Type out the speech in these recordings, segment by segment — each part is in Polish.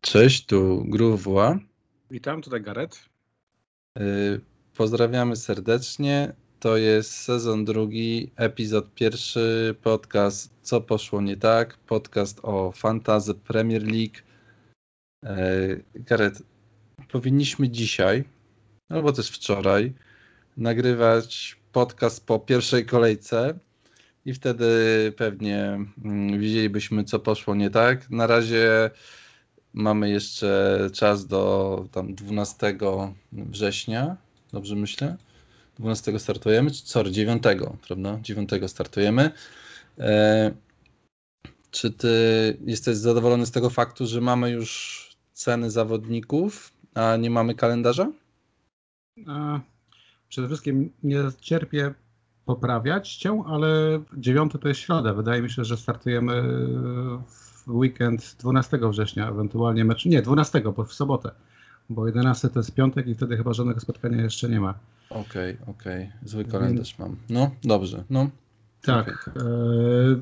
Cześć, tu Gruwła. Witam, tutaj Garet. Y, pozdrawiamy serdecznie. To jest sezon drugi, epizod pierwszy, podcast Co poszło nie tak, podcast o Fantasy Premier League. Y, Garet, powinniśmy dzisiaj, albo też wczoraj, nagrywać podcast po pierwszej kolejce i wtedy pewnie mm, widzielibyśmy, co poszło nie tak. Na razie Mamy jeszcze czas do tam 12 września, dobrze myślę? 12 startujemy, czy sorry, 9, prawda? 9 startujemy. E, czy ty jesteś zadowolony z tego faktu, że mamy już ceny zawodników, a nie mamy kalendarza? A, przede wszystkim nie cierpię poprawiać cię, ale 9 to jest środa. Wydaje mi się, że startujemy w weekend 12 września, ewentualnie mecz, nie 12, bo w sobotę, bo 11 to jest piątek i wtedy chyba żadnego spotkania jeszcze nie ma. Okej, okay, okej, okay. zły kalendarz mam. No, dobrze, no. Tak, e,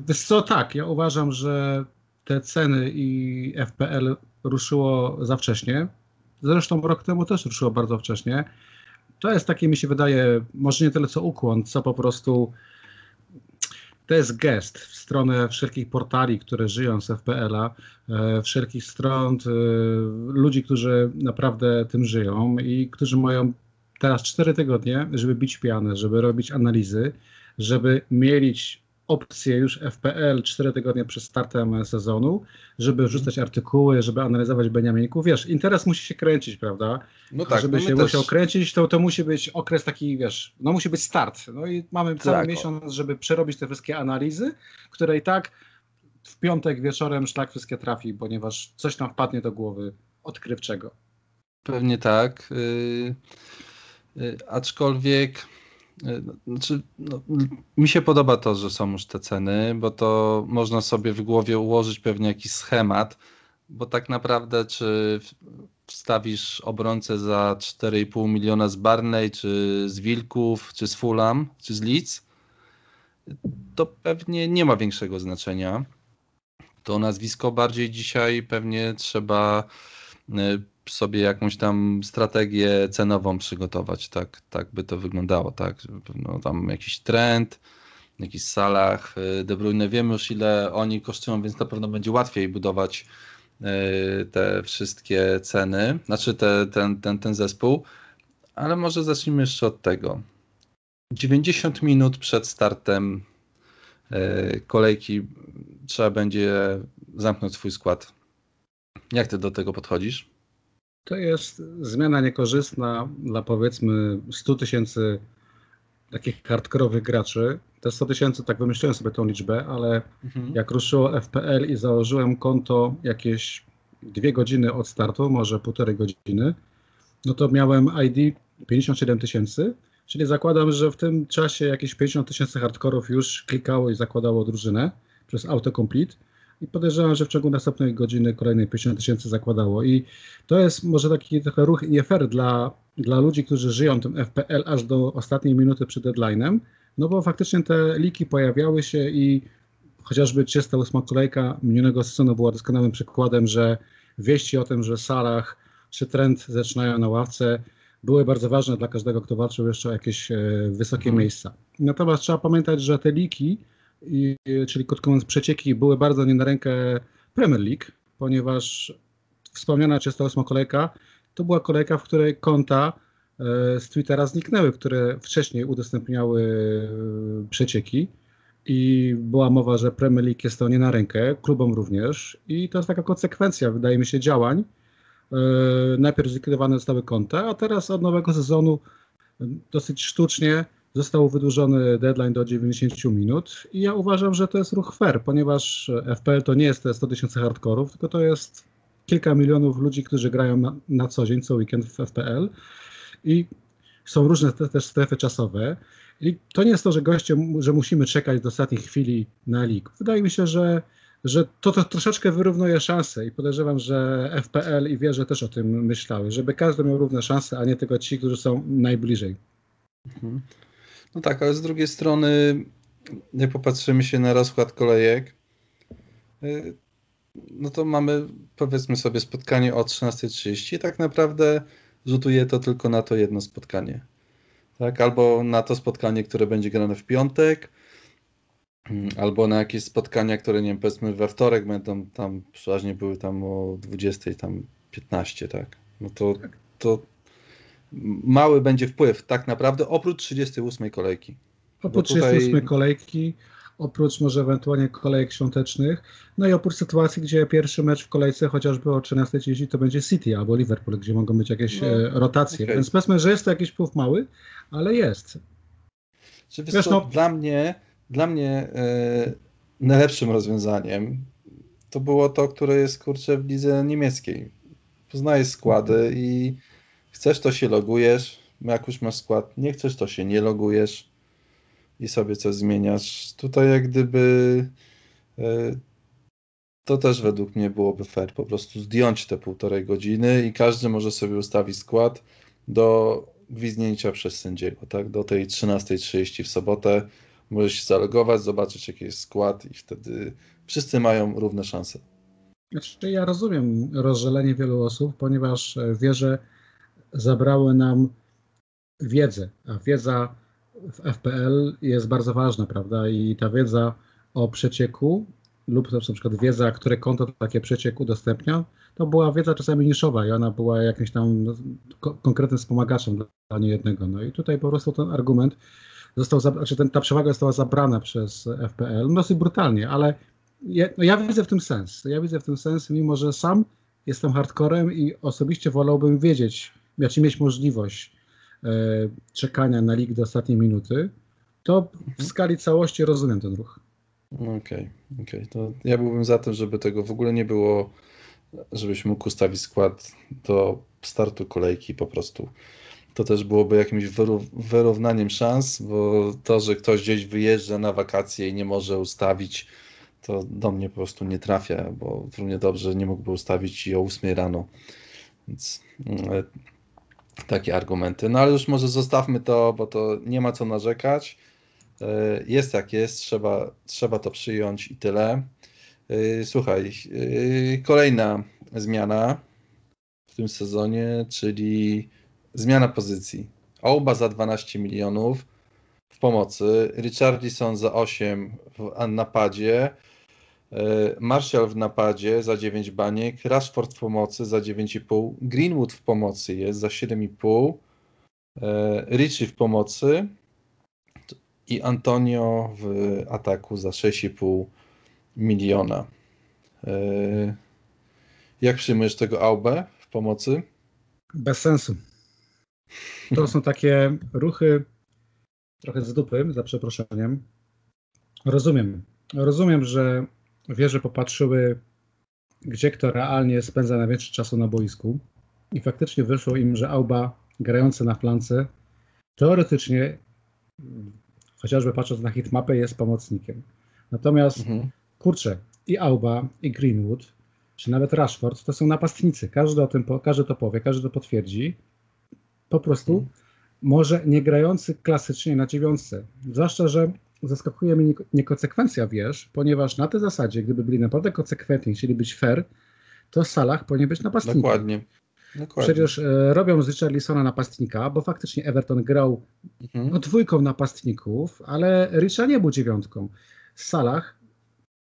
wiesz co, tak, ja uważam, że te ceny i FPL ruszyło za wcześnie. Zresztą rok temu też ruszyło bardzo wcześnie. To jest takie, mi się wydaje, może nie tyle co ukłon, co po prostu to jest gest w stronę wszelkich portali, które żyją z FPL-a, e, wszelkich stron e, ludzi, którzy naprawdę tym żyją i którzy mają teraz cztery tygodnie, żeby bić pianę, żeby robić analizy, żeby mielić opcję już FPL 4 tygodnie przed startem sezonu, żeby mhm. wrzucać artykuły, żeby analizować Beniaminków. Wiesz, interes musi się kręcić, prawda? No tak, żeby no się też... musiał kręcić, to, to musi być okres taki, wiesz, no musi być start. No i mamy cały tak. miesiąc, żeby przerobić te wszystkie analizy, które i tak w piątek wieczorem szlak wszystkie trafi, ponieważ coś nam wpadnie do głowy odkrywczego. Pewnie tak. Yy, yy, aczkolwiek znaczy, no, mi się podoba to, że są już te ceny, bo to można sobie w głowie ułożyć pewnie jakiś schemat, bo tak naprawdę czy wstawisz obrońcę za 4,5 miliona z Barney, czy z Wilków, czy z Fulham, czy z Leeds, to pewnie nie ma większego znaczenia. To nazwisko bardziej dzisiaj pewnie trzeba e, sobie jakąś tam strategię cenową przygotować, tak, tak by to wyglądało, tak, no, tam jakiś trend, w jakichś salach, y, De Bruyne, wiemy już ile oni kosztują, więc na pewno będzie łatwiej budować y, te wszystkie ceny, znaczy te, ten, ten, ten zespół, ale może zacznijmy jeszcze od tego. 90 minut przed startem y, kolejki trzeba będzie zamknąć swój skład. Jak ty do tego podchodzisz? To jest zmiana niekorzystna dla powiedzmy 100 tysięcy takich hardkorowych graczy. Te 100 tysięcy, tak wymyśliłem sobie tą liczbę, ale mhm. jak ruszyło FPL i założyłem konto jakieś dwie godziny od startu, może półtorej godziny, no to miałem ID 57 tysięcy, czyli zakładam, że w tym czasie jakieś 50 tysięcy hardkorów już klikało i zakładało drużynę przez autocomplete i podejrzewam, że w ciągu następnej godziny kolejnej 50 tysięcy zakładało. I to jest może taki trochę ruch nie fair dla, dla ludzi, którzy żyją tym FPL aż do ostatniej minuty przed deadline'em, no bo faktycznie te liki pojawiały się i chociażby 38 kolejka minionego sezonu była doskonałym przykładem, że wieści o tym, że Salah czy Trent zaczynają na ławce, były bardzo ważne dla każdego, kto walczył jeszcze o jakieś e, wysokie mhm. miejsca. Natomiast trzeba pamiętać, że te liki i, czyli krótko przecieki, były bardzo nie na rękę Premier League, ponieważ wspomniana 38 kolejka to była kolejka, w której konta e, z Twittera zniknęły, które wcześniej udostępniały e, przecieki i była mowa, że Premier League jest to nie na rękę, klubom również i to jest taka konsekwencja, wydaje mi się, działań. E, najpierw zlikwidowane zostały konta, a teraz od nowego sezonu dosyć sztucznie Został wydłużony deadline do 90 minut i ja uważam, że to jest ruch fair, ponieważ FPL to nie jest te 100 tysięcy hardkorów, tylko to jest kilka milionów ludzi, którzy grają na, na co dzień, co weekend w FPL i są różne te, też strefy czasowe. I to nie jest to, że goście, że musimy czekać do ostatniej chwili na lig. Wydaje mi się, że, że to, to troszeczkę wyrównuje szanse i podejrzewam, że FPL i wierzę też o tym myślały, żeby każdy miał równe szanse, a nie tylko ci, którzy są najbliżej. Mhm. No tak, ale z drugiej strony, jak popatrzymy się na rozkład kolejek, y, no to mamy powiedzmy sobie spotkanie o 13.30 tak naprawdę rzutuje to tylko na to jedno spotkanie. Tak? Albo na to spotkanie, które będzie grane w piątek, mm, albo na jakieś spotkania, które nie wiem, powiedzmy we wtorek będą tam przeważnie były tam o 20 tam 15, tak? No to, to mały będzie wpływ tak naprawdę oprócz 38 kolejki. Oprócz tutaj... 38 kolejki oprócz może ewentualnie kolejek świątecznych, no i oprócz sytuacji, gdzie pierwszy mecz w kolejce chociażby o 13.30 to będzie City albo Liverpool, gdzie mogą być jakieś no, e, rotacje, okay. więc powiedzmy, że jest to jakiś wpływ mały, ale jest. Czy wiesz, wiesz no... dla mnie, dla mnie e, najlepszym rozwiązaniem to było to, które jest kurczę w lidze niemieckiej. Poznajesz składy i chcesz to się logujesz, jak już masz skład, nie chcesz to się nie logujesz i sobie coś zmieniasz. Tutaj jak gdyby e, to też według mnie byłoby fair, po prostu zdjąć te półtorej godziny i każdy może sobie ustawić skład do gwizdnięcia przez sędziego, tak? Do tej 13.30 w sobotę możesz się zalogować, zobaczyć jaki jest skład i wtedy wszyscy mają równe szanse. Znaczy, ja rozumiem rozżalenie wielu osób, ponieważ e, wieże zabrały nam wiedzę, a wiedza w FPL jest bardzo ważna, prawda? I ta wiedza o przecieku lub na przykład wiedza, które konto takie przeciek udostępnia, to była wiedza czasami niszowa i ona była jakimś tam ko konkretnym wspomagaczem dla niejednego. No i tutaj po prostu ten argument został, znaczy ten, ta przewaga została zabrana przez FPL no dosyć brutalnie, ale ja, no ja widzę w tym sens. Ja widzę w tym sens, mimo że sam jestem hardcorem i osobiście wolałbym wiedzieć, znaczy mieć możliwość E, czekania na lig do ostatniej minuty, to w mhm. skali całości rozumiem ten ruch. Okej, okay, okej. Okay. To ja byłbym za tym, żeby tego w ogóle nie było, żebyś mógł ustawić skład do startu kolejki po prostu. To też byłoby jakimś wyrównaniem szans, bo to, że ktoś gdzieś wyjeżdża na wakacje i nie może ustawić, to do mnie po prostu nie trafia, bo równie dobrze nie mógłby ustawić i o 8 rano. Więc mm, takie argumenty. No ale już może zostawmy to, bo to nie ma co narzekać. E, jest jak jest, trzeba, trzeba to przyjąć i tyle. E, słuchaj, e, kolejna zmiana w tym sezonie, czyli zmiana pozycji. Oba za 12 milionów w pomocy, Richardson za 8 w napadzie, E, Marshall w napadzie za 9 baniek, Rashford w pomocy za 9,5, Greenwood w pomocy jest za 7,5, e, Richie w pomocy i Antonio w ataku za 6,5 miliona. E, jak przyjmujesz tego Aubę w pomocy? Bez sensu. To są takie ruchy trochę z dupy, za przeproszeniem. Rozumiem. Rozumiem, że wieże popatrzyły, gdzie kto realnie spędza najwięcej czasu na boisku i faktycznie wyszło im, że Auba grający na flance teoretycznie, chociażby patrząc na hitmapę, jest pomocnikiem. Natomiast mhm. kurczę, i Auba, i Greenwood, czy nawet Rashford, to są napastnicy. Każdy o tym, każdy to powie, każdy to potwierdzi. Po prostu mhm. może nie grający klasycznie na dziewiątce. Zwłaszcza, że zaskakuje mnie niekonsekwencja, wiesz, ponieważ na tej zasadzie, gdyby byli naprawdę konsekwentni, chcieli być fair, to Salah powinien być napastnikiem. Dokładnie. Dokładnie. Przecież e, robią z Richarlisona napastnika, bo faktycznie Everton grał mhm. no, dwójką napastników, ale Richard nie był dziewiątką. Salah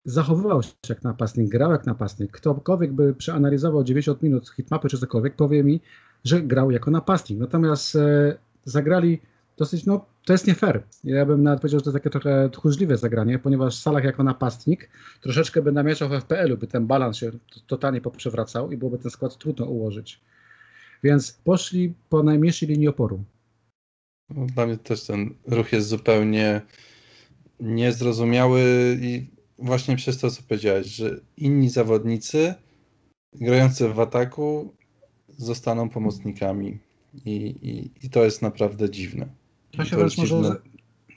zachowywał się jak napastnik, grał jak napastnik. Ktokolwiek by przeanalizował 90 minut hitmapy czy cokolwiek, powie mi, że grał jako napastnik. Natomiast e, zagrali dosyć, no to jest nie fair. Ja bym nawet powiedział, że to jest takie trochę tchórzliwe zagranie, ponieważ Salah jako napastnik troszeczkę by namieszał w FPL-u, by ten balans się totalnie poprzewracał i byłoby ten skład trudno ułożyć. Więc poszli po najmniejszej linii oporu. Dla mnie też ten ruch jest zupełnie niezrozumiały i właśnie przez to, co powiedziałeś, że inni zawodnicy grający w ataku zostaną pomocnikami i, i, i to jest naprawdę dziwne. To się, wręcz może,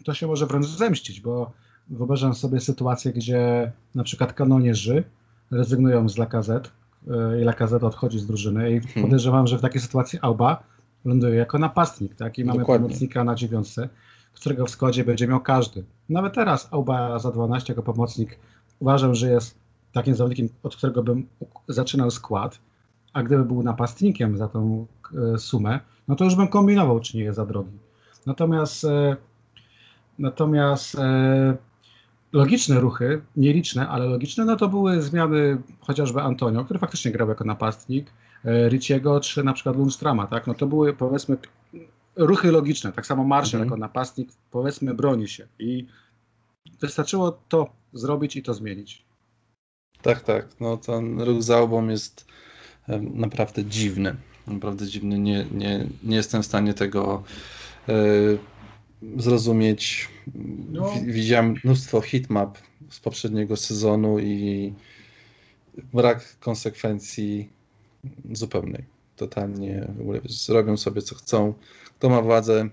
to się może wręcz zemścić, bo wyobrażam sobie sytuację, gdzie na przykład kanonierzy rezygnują z Lakazet e, i Lakazet odchodzi z drużyny i hmm. podejrzewam, że w takiej sytuacji Alba ląduje jako napastnik, tak? I mamy Dokładnie. pomocnika na dziewiątce, którego w składzie będzie miał każdy. Nawet teraz Alba za 12 jako pomocnik uważam, że jest takim zawodnikiem, od którego bym zaczynał skład, a gdyby był napastnikiem za tą e, sumę, no to już bym kombinował, czy nie jest za drogi. Natomiast, e, natomiast e, logiczne ruchy, nieliczne, ale logiczne, no to były zmiany chociażby Antonio, który faktycznie grał jako napastnik, Ricciego, czy na przykład Lundstrama, tak? No to były powiedzmy ruchy logiczne, tak samo Marshall mhm. jako napastnik, powiedzmy broni się i wystarczyło to zrobić i to zmienić. Tak, tak. No ten ruch za obą jest naprawdę dziwny. Naprawdę dziwny. Nie, nie, nie jestem w stanie tego e, zrozumieć. No. Widziałem mnóstwo hitmap z poprzedniego sezonu i brak konsekwencji zupełnej. Totalnie zrobią sobie co chcą. Kto ma władzę,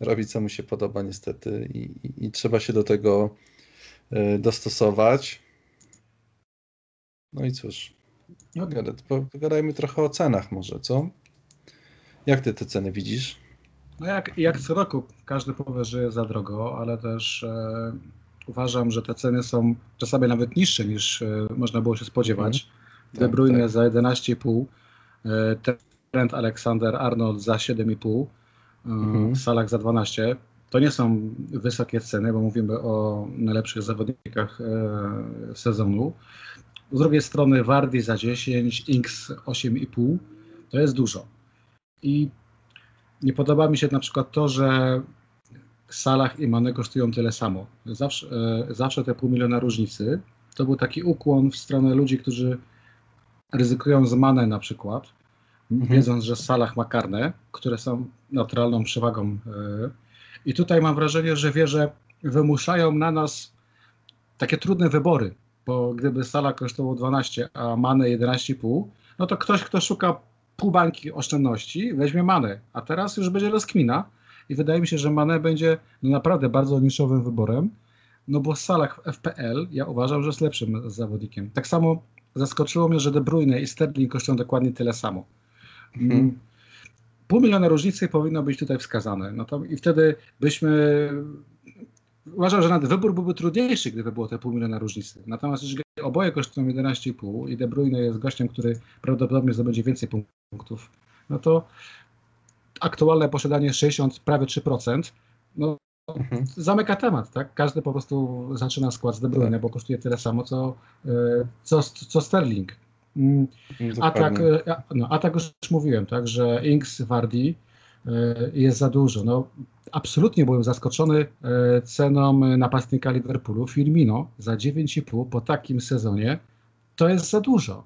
robi co mu się podoba niestety i, i, i trzeba się do tego e, dostosować. No i cóż, no pogadajmy trochę o cenach może, co? Jak ty te ceny widzisz? No jak, jak co roku każdy powie, że jest za drogo, ale też e, uważam, że te ceny są czasami nawet niższe niż e, można było się spodziewać. Mm. De Bruyne tak, tak. za 11,5, e, Trent Alexander Arnold za 7,5, e, mm. Salak za 12. To nie są wysokie ceny, bo mówimy o najlepszych zawodnikach e, sezonu. Z drugiej strony Wardy za 10, Inks 8,5 to jest dużo. I nie podoba mi się na przykład to, że Salah i Mane kosztują tyle samo. Zawsze, e, zawsze te pół miliona różnicy. To był taki ukłon w stronę ludzi, którzy ryzykują z Mane na przykład, mhm. wiedząc, że Salah ma karne, które są naturalną przewagą. E, I tutaj mam wrażenie, że wie, że wymuszają na nas takie trudne wybory bo gdyby Sala kosztował 12, a Mane 11,5, no to ktoś, kto szuka pół bańki oszczędności, weźmie Mane, a teraz już będzie rozkmina i wydaje mi się, że Mane będzie no naprawdę bardzo niszowym wyborem, no bo Salah w FPL ja uważam, że jest lepszym zawodnikiem. Tak samo zaskoczyło mnie, że De Bruyne i Sterling kosztują dokładnie tyle samo. Mhm. Pół miliona różnicy powinno być tutaj wskazane. No to, I wtedy byśmy uważam, że nawet wybór byłby trudniejszy, gdyby było te pół miliona różnicy. Natomiast jeżeli oboje kosztują 11,5 i De Bruyne jest gościem, który prawdopodobnie zdobędzie więcej punktów, no to aktualne posiadanie 60, prawie 3%, no mhm. zamyka temat, tak? Każdy po prostu zaczyna skład z De Bruyne, bo kosztuje tyle samo, co, e, co, co Sterling. Mm, a tak, e, no, a tak już mówiłem, tak, że Inks, Vardy jest za dużo. No, absolutnie byłem zaskoczony e, ceną napastnika Liverpoolu Firmino za 9,5 po takim sezonie. To jest za dużo.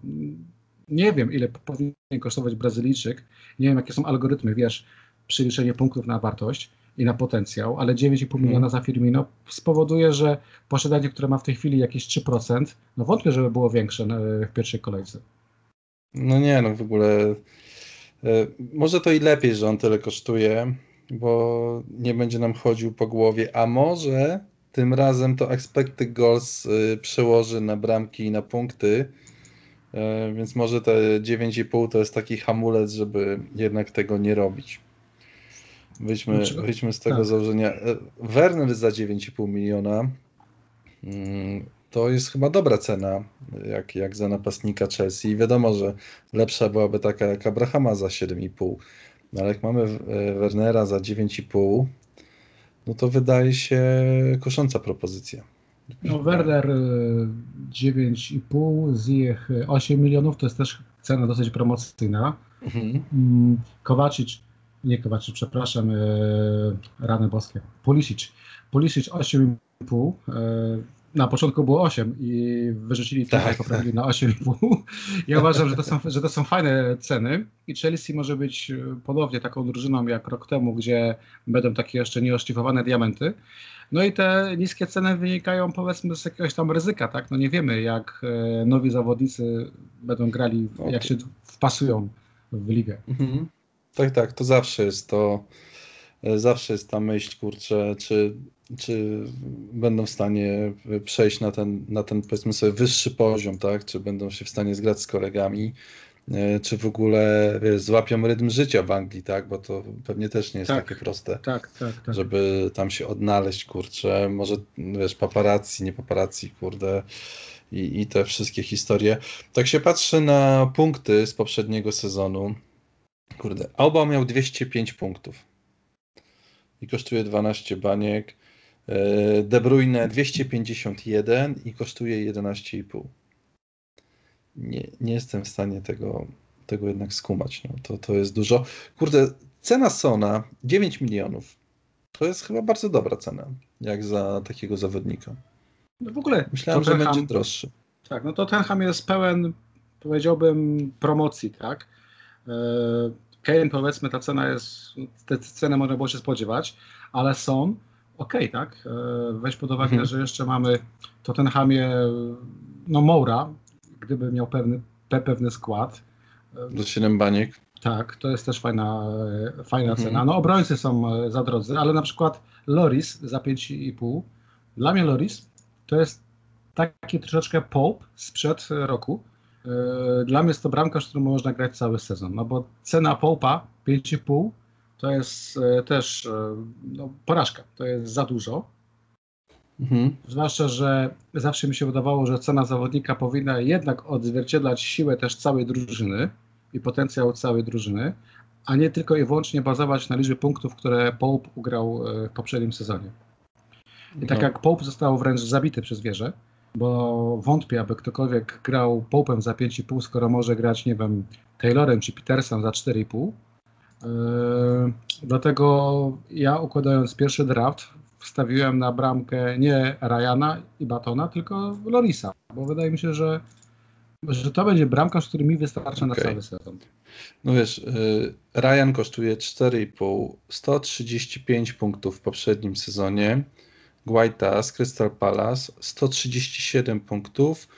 Nie wiem, ile powinien kosztować Brazylijczyk. Nie wiem, jakie są algorytmy, wiesz, przeliczenie punktów na wartość i na potencjał, ale 9,5 hmm. miliona za Firmino spowoduje, że posiadanie, które ma w tej chwili jakieś 3%, no wątpię, żeby było większe w pierwszej kolejce. No nie, no w ogóle e, może to i lepiej, że on tyle kosztuje, bo nie będzie nam chodził po głowie, a może tym razem to expected goals y, przełoży na bramki i na punkty, y, więc może te 9,5 to jest taki hamulec, żeby jednak tego nie robić. Wyjdźmy, wyjdźmy z tego tak. założenia. E, Werner za 9,5 miliona mm, to jest chyba dobra cena, jak, jak za napastnika Chelsea. Wiadomo, że lepsza byłaby taka jak Abrahama za 7,5 no ale jak mamy e, Wernera za 9,5, no to wydaje się kosząca propozycja. No Werner 9,5, e, Ziyech 8 milionów, to jest też cena dosyć promocyjna. Mhm. Mm, Kowacic, nie Kowacic, przepraszam, e, rany boskie, Pulisic. Pulisic 8,5, na początku było 8 i wyrzucili tak, tak. poprawili na 8,5. Ja uważam, że to, są, że to są fajne ceny i Chelsea może być e, ponownie taką drużyną jak rok temu, gdzie będą takie jeszcze nieoszlifowane diamenty. No i te niskie ceny wynikają powiedzmy z jakiegoś tam ryzyka, tak? No nie wiemy jak e, nowi zawodnicy będą grali, no jak się wpasują w ligę. Mhm. Tak, tak, to zawsze jest to, e, zawsze jest ta myśl, kurczę, czy czy będą w stanie przejść na ten, na ten powiedzmy sobie wyższy poziom, tak? Czy będą się w stanie zgrać z kolegami, e, czy w ogóle wiesz, złapią rytm życia w Anglii, tak? Bo to pewnie też nie jest tak, takie proste, tak, tak, tak. żeby tam się odnaleźć, kurczę, może wiesz, paparazzi, nie paparazzi, kurde, i, i te wszystkie historie. Tak się patrzy na punkty z poprzedniego sezonu. Kurde, Alba miał 205 punktów i kosztuje 12 baniek. E, De Bruyne 251 i kosztuje 11,5. Nie, nie jestem w stanie tego, tego jednak skumać. No, to, to jest dużo. Kurde, cena Sona 9 milionów. To jest chyba bardzo dobra cena, jak za takiego zawodnika. No w ogóle myślałem, że będzie droższy. Tak, no to Tenham jest pełen, powiedziałbym, promocji, tak? E, Kane, powiedzmy, ta cena jest, te ceny można było się spodziewać, ale są ok, tak? E, weź pod uwagę, mhm. że jeszcze mamy to Tenhamie, no Moura, gdyby miał pewny, pewny skład. Do 7 baniek. Tak, to jest też fajna, fajna mhm. cena. No obrońcy są za drodzy, ale na przykład Loris za 5,5. Dla mnie Loris to jest taki troszeczkę Pope sprzed roku. E, dla mnie jest to bramkarz, który można grać cały sezon, no bo cena Pope'a 5,5 to jest e, też e, no, porażka, to jest za dużo. Mhm. Zwłaszcza, że zawsze mi się wydawało, że cena zawodnika powinna jednak odzwierciedlać siłę też całej drużyny i potencjał całej drużyny, a nie tylko i wyłącznie bazować na liczbie punktów, które Pope ugrał w poprzednim sezonie. I tak no. jak Pope został wręcz zabity przez wieżę, bo wątpię, aby ktokolwiek grał Pope'em za 5,5, skoro może grać, nie wiem, Taylorem czy Petersem za 4,5. Yy, dlatego ja układając pierwszy draft wstawiłem na bramkę nie Ryana i Batona, tylko Lorisa, bo wydaje mi się, że, że to będzie bramkarz, który mi wystarcza okay. na cały sezon. No wiesz, yy, Ryan kosztuje 4,5, 135 punktów w poprzednim sezonie. Guaita z Crystal Palace 137 punktów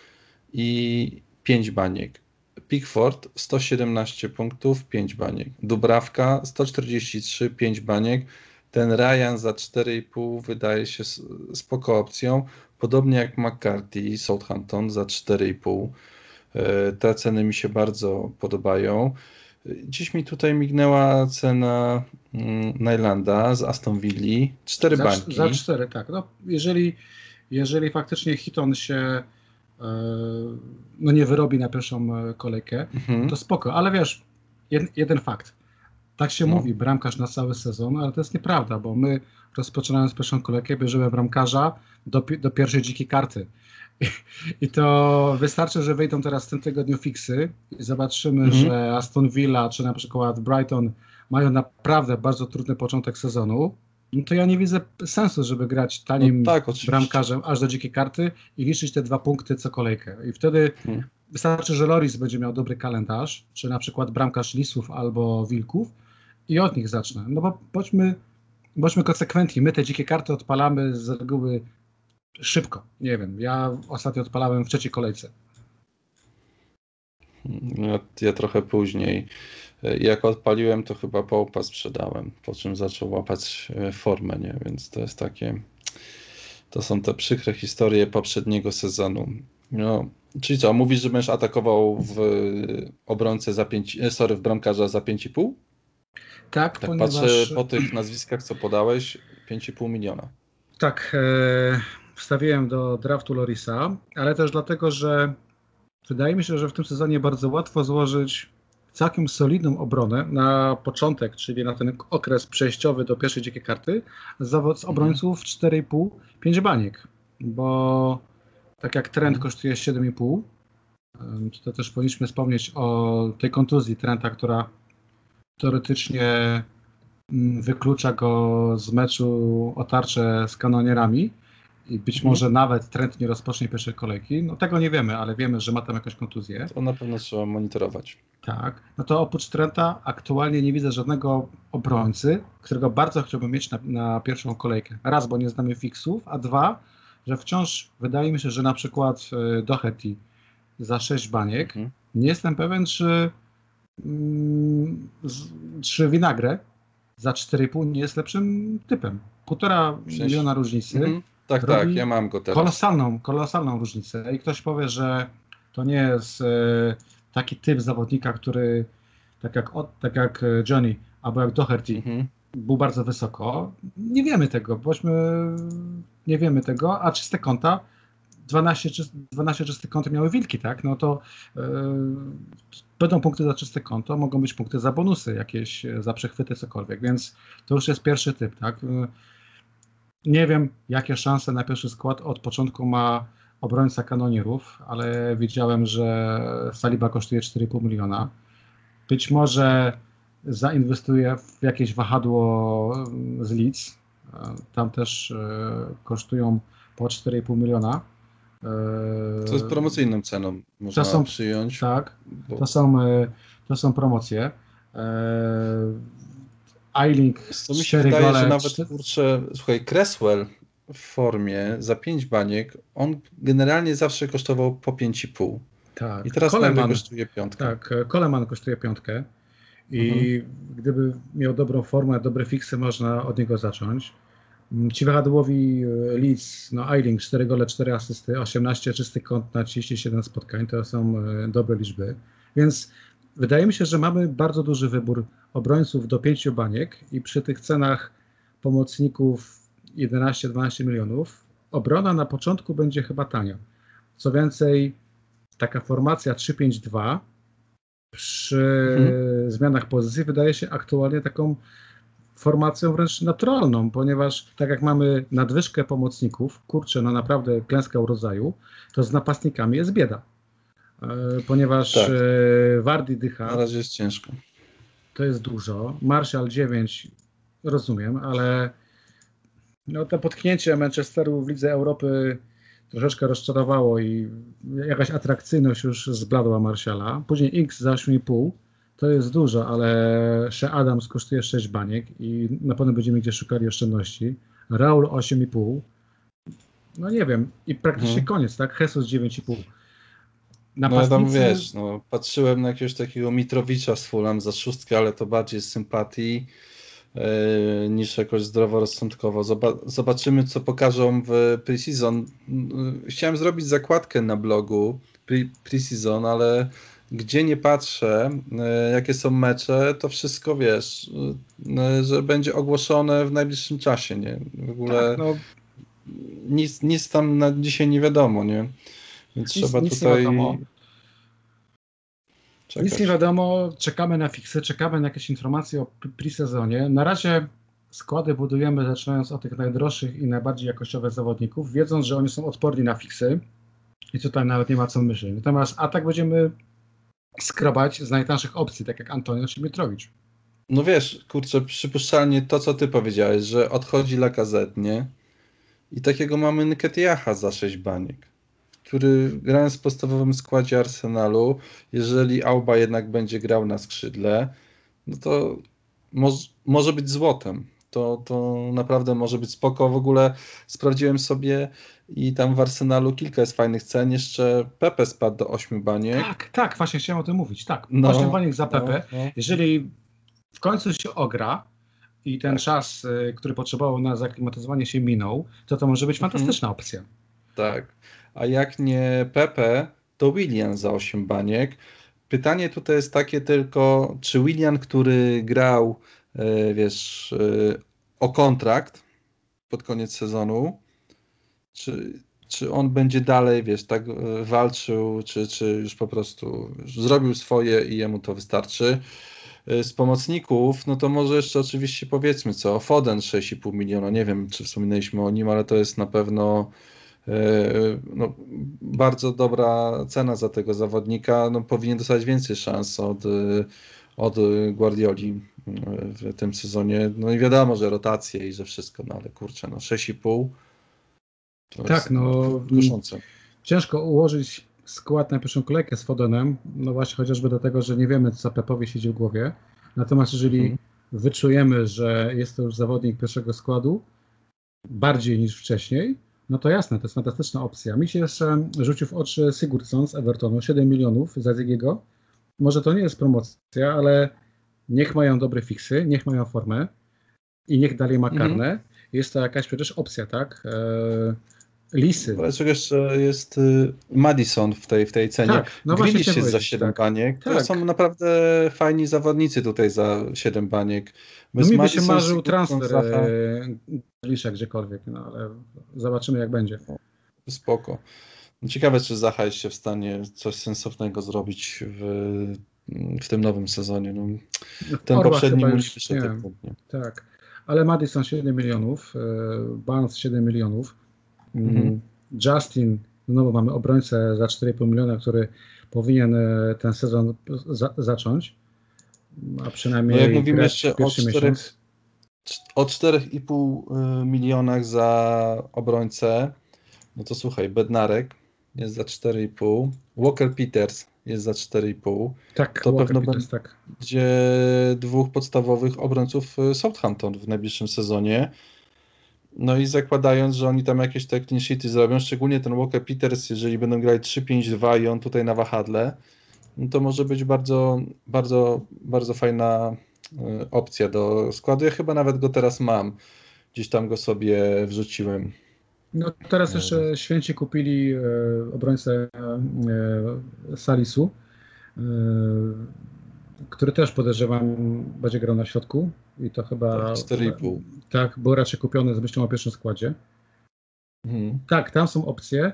i 5 baniek. Pickford 117 punktów, 5 baniek. Dubrawka 143, 5 baniek. Ten Ryan za 4,5 wydaje się spoko opcją. Podobnie jak McCarthy Southampton za 4,5. E, te ceny mi się bardzo podobają. Dziś mi tutaj mignęła cena mm, Nylanda z Aston Villa. Cztery za, bańki. Za cztery, tak. No, jeżeli, jeżeli faktycznie Hiton się no nie wyrobi na pierwszą e, kolejkę, mhm. to spoko. Ale wiesz, jed, jeden fakt. Tak się no. mówi, bramkarz na cały sezon, ale to jest nieprawda, bo my rozpoczynając pierwszą kolejkę bierzemy bramkarza do, do pierwszej dzikiej karty. I to wystarczy, że wyjdą teraz w tym tygodniu fiksy i zobaczymy, mhm. że Aston Villa czy na przykład Brighton mają naprawdę bardzo trudny początek sezonu. No to ja nie widzę sensu, żeby grać tanim no tak, bramkarzem aż do dzikiej karty i liczyć te dwa punkty co kolejkę. I wtedy hmm. wystarczy, że Loris będzie miał dobry kalendarz, czy na przykład bramkarz Lisów albo Wilków i od nich zacznę. No bo bądźmy, bądźmy konsekwentni. My te dzikie karty odpalamy z reguły szybko. Nie wiem, ja ostatnio odpalałem w trzeciej kolejce. Ja, ja trochę później. Jak odpaliłem, to chyba połpa sprzedałem, po czym zaczął łapać e, formę, nie? Więc to jest takie. To są te przykre historie poprzedniego sezonu. No, czyli co, mówisz, że będziesz atakował w obrońcę za 5, e, sorry, w bramkarza za 5,5? Tak, tak ponieważ... patrzę po tych nazwiskach, co podałeś, 5,5 miliona. Tak, e, wstawiłem do draftu Lorisa, ale też dlatego, że wydaje mi się, że w tym sezonie bardzo łatwo złożyć całkiem solidną obronę na początek, czyli na ten okres przejściowy do pierwszej dzikiej karty, z, z obrońców 4,5-5 baniek, bo tak jak trend mhm. kosztuje 7,5, to też powinniśmy wspomnieć o tej kontuzji Trenta, która teoretycznie mm, wyklucza go z meczu o tarczę z kanonierami i być mhm. może nawet trend nie rozpocznie pierwszej kolejki. No tego nie wiemy, ale wiemy, że ma tam jakąś kontuzję. To na pewno trzeba monitorować. Tak. No to oprócz Trenta aktualnie nie widzę żadnego obrońcy, którego bardzo chciałbym mieć na, na pierwszą kolejkę. Raz, bo nie znamy fixów, a dwa, że wciąż wydaje mi się, że na przykład y, Doherty za 6 baniek, mhm. nie jestem pewien, czy, mm, czy Winagre za 4,5 nie jest lepszym typem. Półtora miliona różnicy. Mhm. Tak, tak, ja mam go teraz. Kolosalną, kolosalną różnicę. I ktoś powie, że to nie jest e, taki typ zawodnika, który tak jak, tak jak Johnny albo jak Doherty mhm. był bardzo wysoko. Nie wiemy tego, bośmy nie wiemy tego, a czyste konta 12, 12 czystych kąt miały wilki, tak? No to yy, będą punkty za czyste konto, mogą być punkty za bonusy, jakieś za przechwyty, cokolwiek, więc to już jest pierwszy typ, tak? Yy, nie wiem, jakie szanse na pierwszy skład od początku ma obrońca kanonierów, ale widziałem, że Saliba kosztuje 4,5 miliona. Być może zainwestuje w jakieś wahadło mm, z Leeds. Tam też e, kosztują po 4,5 miliona. To jest promocyjną ceną, można to są, przyjąć. Tak, bo... to, są, e, to są promocje. Eiling to mi się wydaje, gole, że nawet kurczę, słuchaj, Cresswell w formie za 5 baniek, on generalnie zawsze kosztował po 5,5. Tak. I teraz Coleman kosztuje piątkę. Tak, Coleman kosztuje piątkę. I mhm. gdyby miał dobrą formę, dobre fiksy, można od niego zacząć. Ci wahadłowi e, Leeds, no Eiling, 4 gole, 4 asysty, 18 czystych kąt na 37 spotkań, to są e, dobre liczby. Więc wydaje mi się, że mamy bardzo duży wybór obrońców do 5 baniek i przy tych cenach pomocników 11-12 milionów, obrona na początku będzie chyba tania. Co więcej, taka formacja 3-5-2 przy mhm. zmianach pozycji wydaje się aktualnie taką formacją wręcz naturalną, ponieważ tak jak mamy nadwyżkę pomocników, kurczę, no naprawdę klęska urodzaju, to z napastnikami jest bieda. E, ponieważ tak. E, Wardy dycha. Na razie jest ciężko. To jest dużo. Marshall 9 rozumiem, ale no to potknięcie Manchesteru w Lidze Europy troszeczkę rozczarowało i jakaś atrakcyjność już zbladła Marsiala. Później X za 8,5 to jest dużo, ale She Adams kosztuje 6 baniek i na pewno będziemy gdzie szukali oszczędności. Raul 8,5 no nie wiem i praktycznie hmm. koniec, tak? Jesus 9,5 no ja tam wiesz, no, patrzyłem na jakiegoś takiego Mitrowicza z Fulham za szóstkę, ale to bardziej z sympatii niż jakoś zdroworozsądkowo. Zobaczymy, co pokażą w pre-season. Yy, chciałem zrobić zakładkę na blogu pre-season, ale gdzie nie patrzę, yy, jakie są mecze, to wszystko wiesz, że będzie ogłoszone w najbliższym czasie, nie? W ogóle tak, no. nic, nic tam na dzisiaj nie wiadomo, nie? Więc nic, trzeba nic tutaj. Nie wiadomo. Nic nie wiadomo, czekamy na fiksy, czekamy na jakieś informacje o pre-sezonie. Na razie składy budujemy zaczynając od tych najdroższych i najbardziej jakościowych zawodników, wiedząc, że oni są odporni na fiksy i tutaj nawet nie ma co myśleć. Natomiast atak będziemy skrobać z najtańszych opcji, tak jak Antonio czy Mitrowicz. No wiesz, kurczę, przypuszczalnie to, co ty powiedziałeś, że odchodzi Lacazette, nie? I takiego mamy Nketiaha za 6 baniek który grając w podstawowym składzie Arsenalu, jeżeli Auba jednak będzie grał na skrzydle, no to moż, może być złotem. To, to naprawdę może być spoko. W ogóle sprawdziłem sobie i tam w Arsenalu kilka jest fajnych cen. Jeszcze Pepe spadł do 8 baniek. Tak, tak, właśnie chciałem o tym mówić. Tak, no, 8 baniek za Pepe. No, no. Jeżeli w końcu się ogra i ten tak. czas, y, który potrzebował na zaklimatyzowanie się minął, to to może być mhm. fantastyczna opcja. Tak a jak nie Pepe, to William za 8 baniek. Pytanie tutaj jest takie tylko, czy William, który grał, e, wiesz, e, o kontrakt pod koniec sezonu, czy, czy on będzie dalej, wiesz, tak e, walczył, czy, czy już po prostu zrobił swoje i jemu to wystarczy. Z pomocników, no to może jeszcze oczywiście powiedzmy co, Foden 6,5 miliona, nie wiem czy wspominaliśmy o nim, ale to jest na pewno no, bardzo dobra cena za tego zawodnika. No, powinien dostać więcej szans od, od Guardioli e, w tym sezonie. No i wiadomo, że rotacje i że wszystko, no ale kurczę, no 6,5 tak, no kuszące. ciężko ułożyć skład na pierwszą kolejkę z Fodenem, no właśnie chociażby do tego, że nie wiemy, co Pepowi siedzi w głowie. Natomiast jeżeli hmm. wyczujemy, że jest to już zawodnik pierwszego składu, bardziej niż wcześniej, no to jasne, to jest fantastyczna opcja. Mi się jeszcze rzucił w oczy Sigurdsson z Evertonu, 7 milionów za Zigiego. Może to nie jest promocja, ale niech mają dobre fiksy, niech mają formę i niech dalej ma karne. Mhm. Jest to jakaś przecież opcja, tak? E, Lisy. Ale jeszcze jest y, Madison w tej, w tej cenie. Tak, no Grealish jest za 7 tak. baniek. Tak. To są naprawdę fajni zawodnicy tutaj za 7 baniek. no mi by się marzył transfer za... E, Grealisha gdziekolwiek, no ale zobaczymy jak będzie. Spoko. Ciekawe, czy Zacha jest się w stanie coś sensownego zrobić w, w tym nowym sezonie. No, ten Orła poprzedni mu już nie. Tak, ale Madison 7 milionów, e, Barnes 7 milionów, Mhm. Justin, znowu mamy obrońcę za 4,5 miliona, który powinien e, ten sezon za, zacząć, a No przynajmniej jak mówimy jeszcze o pierwszy czterech, miesiąc. o 4,5 y, milionach za obrońcę, no to słuchaj, Bednarek jest za 4,5, Walker Peters jest za 4,5, Tak, to Walker pewno Peters, tak. gdzie dwóch podstawowych obrońców y, Southampton w najbliższym sezonie. No i zakładając, że oni tam jakieś te clean sheety zrobią, szczególnie ten Walker Peters, jeżeli będą grali 3-5-2 i on tutaj na wahadle, no to może być bardzo, bardzo, bardzo fajna y, opcja do składu. Ja chyba nawet go teraz mam. Gdzieś tam go sobie wrzuciłem. No teraz jeszcze święci kupili e, obrońcę e, Salisu, e, który też podejrzewam będzie grał na środku i to chyba Tak, 4,5. tak, był raczej kupiony z myślą o pierwszym składzie. Mhm. Tak, tam są opcje.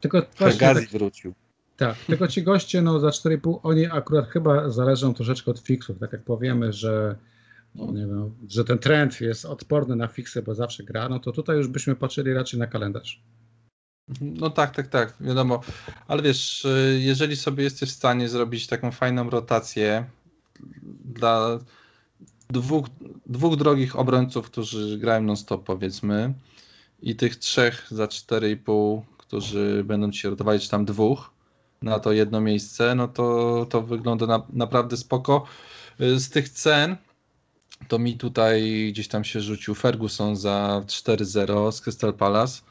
Tylko właśnie Gazi tak, wrócił. tak, tylko ci goście no za 4,5 oni akurat chyba zależą troszeczkę od fixów, tak jak powiemy, że no, nie wiem, że ten trend jest odporny na fiksy, bo zawsze gra, no to tutaj już byśmy patrzyli raczej na kalendarz. No tak, tak, tak, wiadomo. Ale wiesz, y, jeżeli sobie jesteś w stanie zrobić taką fajną rotację dla dwóch, dwóch drogich obrońców, którzy grają non-stop powiedzmy i tych trzech za 4,5, którzy będą ci rotowali, czy tam dwóch na to jedno miejsce, no to, to wygląda na, naprawdę spoko. Y, Z tych cen to mi tutaj gdzieś tam się rzucił Ferguson za 4-0 z Crystal Palace.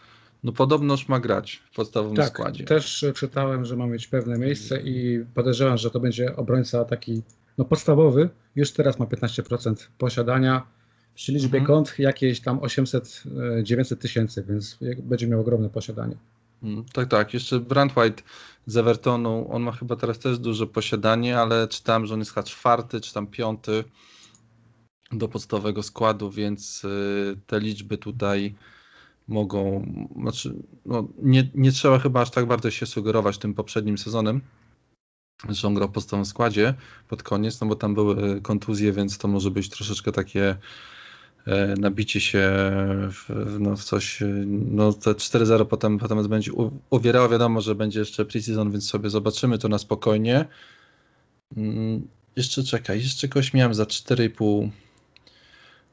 No podobnoż ma grać w podstawowym Tak, składzie. też e, czytałem, że ma mieć pewne miejsce i podejrzewam, że to będzie obrońca taki no podstawowy. Już teraz ma 15% posiadania. Przy liczbie Mhm. kont jakieś tam 800-900 tysięcy, więc będzie miał ogromne posiadanie. Mm, Tak, tak. Jeszcze Brand White z Evertonu, on ma chyba teraz też duże posiadanie, ale czytałem, że on jest chyba czwarty czy tam piąty do podstawowego składu, więc y, te liczby tutaj mogą, znaczy, no, nie, nie trzeba chyba aż tak bardzo się sugerować tym poprzednim sezonem, że on grał w podstawowym składzie pod koniec, no bo tam były kontuzje, więc to może być troszeczkę takie e, nabicie się w, no, w coś, no te 4-0 potem, potem będzie uwierało, wiadomo, że będzie jeszcze preseason, więc sobie zobaczymy to na spokojnie. Mm, Jeszcze czekaj, jeszcze kogoś miałem za 4,5,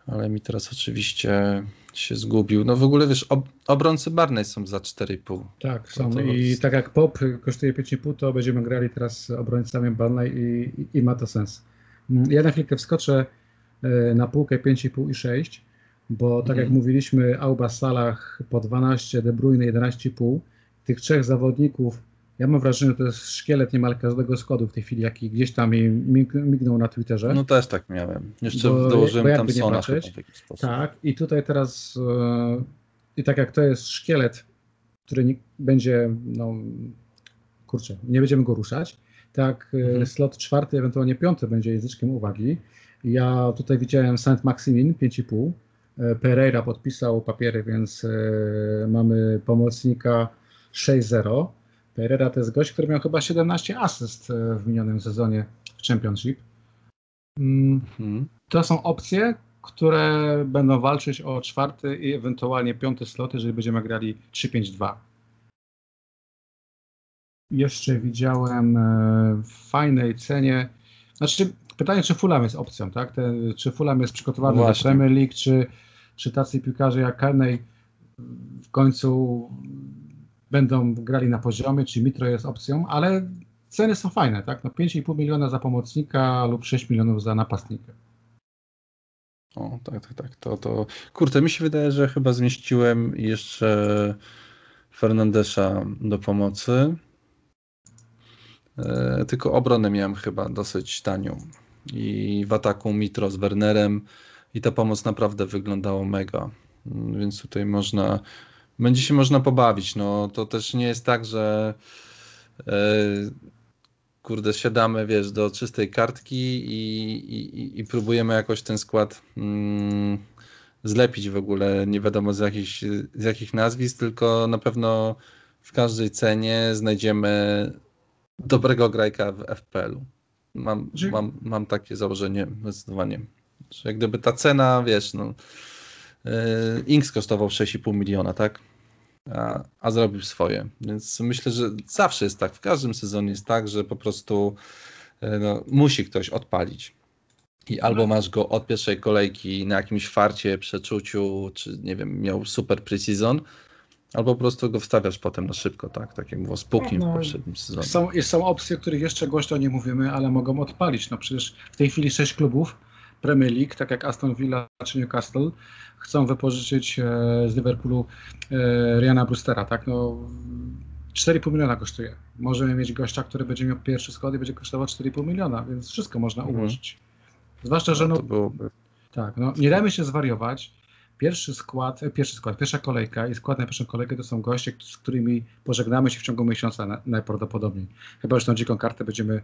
ale mi teraz oczywiście się zgubił. No w ogóle wiesz, ob, obrońcy Barney są za 4,5. Tak, są. to I tak jak Pop kosztuje 5,5, to będziemy grali teraz z obrońcami Barney i, i, i ma to sens. Mm, Ja na chwilkę wskoczę e, na półkę 5,5 i 6, bo tak Mhm. jak mówiliśmy, Auba Salah po 12, De Bruyne 11,5. Tych trzech zawodników, ja mam wrażenie, że to jest szkielet niemal każdego składu w tej chwili, jaki gdzieś tam mi mig- mignął na Twitterze. No też tak miałem. Jeszcze Bo- dołożyłem bo tam Sona patrzeć, w jakiś sposób. Tak, i tutaj teraz e, i tak jak to jest szkielet, który nie, będzie, no kurczę, nie będziemy go ruszać, tak e, Mhm. slot czwarty, ewentualnie piąty będzie języczkiem uwagi. Ja tutaj widziałem Saint Maximin 5,5. E, Pereira podpisał papiery, więc mamy pomocnika 6-0. Pereira to jest gość, który miał chyba 17 asyst e, w minionym sezonie w Championship. Mm, Mhm. to są opcje, które będą walczyć o czwarty i ewentualnie piąty slot, jeżeli będziemy grali 3-5-2. Jeszcze widziałem e, w fajnej cenie. Znaczy, pytanie, czy Fulham jest opcją, tak? Te, czy Fulham jest przygotowany No do. Premier League, czy, czy tacy piłkarze jak Carney w końcu będą grali na poziomie, czy Mitro jest opcją, ale ceny są fajne, tak? No 5,5 miliona za pomocnika lub 6 milionów za napastnika. O, tak, tak, tak. To, to... Kurde, mi się wydaje, że chyba zmieściłem jeszcze Fernandesza do pomocy. E, tylko obronę miałem chyba dosyć tanią. I w ataku Mitro z Wernerem. I ta pomoc naprawdę wyglądała mega. Mm, Więc tutaj można, będzie się można pobawić. No, to też nie jest tak, że e, kurde, siadamy, wiesz, do czystej kartki i, i, i próbujemy jakoś ten skład mm, zlepić w ogóle, nie wiadomo z jakich, z jakich nazwisk, tylko na pewno w każdej cenie znajdziemy dobrego grajka w FPL-u. Mam, mam, mam takie założenie zdecydowanie. Że jak gdyby ta cena, wiesz, no, yy, Inks kosztował 6,5 miliona, tak? A, a, zrobił swoje. Więc myślę, że zawsze jest tak, w każdym sezonie jest tak, że po prostu yy, no, musi ktoś odpalić. I albo masz go od pierwszej kolejki na jakimś farcie, przeczuciu, czy nie wiem, miał super preseason, albo po prostu go wstawiasz potem na szybko, tak? Tak jak było z Pukiem no, w poprzednim sezonie. Są, są opcje, o których jeszcze głośno nie mówimy, ale mogą odpalić. No przecież w tej chwili sześć klubów Premier League, tak jak Aston Villa czy Newcastle, chcą wypożyczyć e, z Liverpoolu e, Riana Brewstera, tak? No, 4,5 miliona kosztuje. Możemy mieć gościa, który będzie miał pierwszy skład i będzie kosztował 4,5 miliona, więc wszystko można mhm. ułożyć. Zwłaszcza, że no, no byłoby... tak, no, nie dajmy się zwariować. Pierwszy skład, e, pierwszy skład, pierwsza kolejka i skład na pierwszą kolejkę to są goście, z którymi pożegnamy się w ciągu miesiąca na, najprawdopodobniej. Chyba, że tą dziką kartę będziemy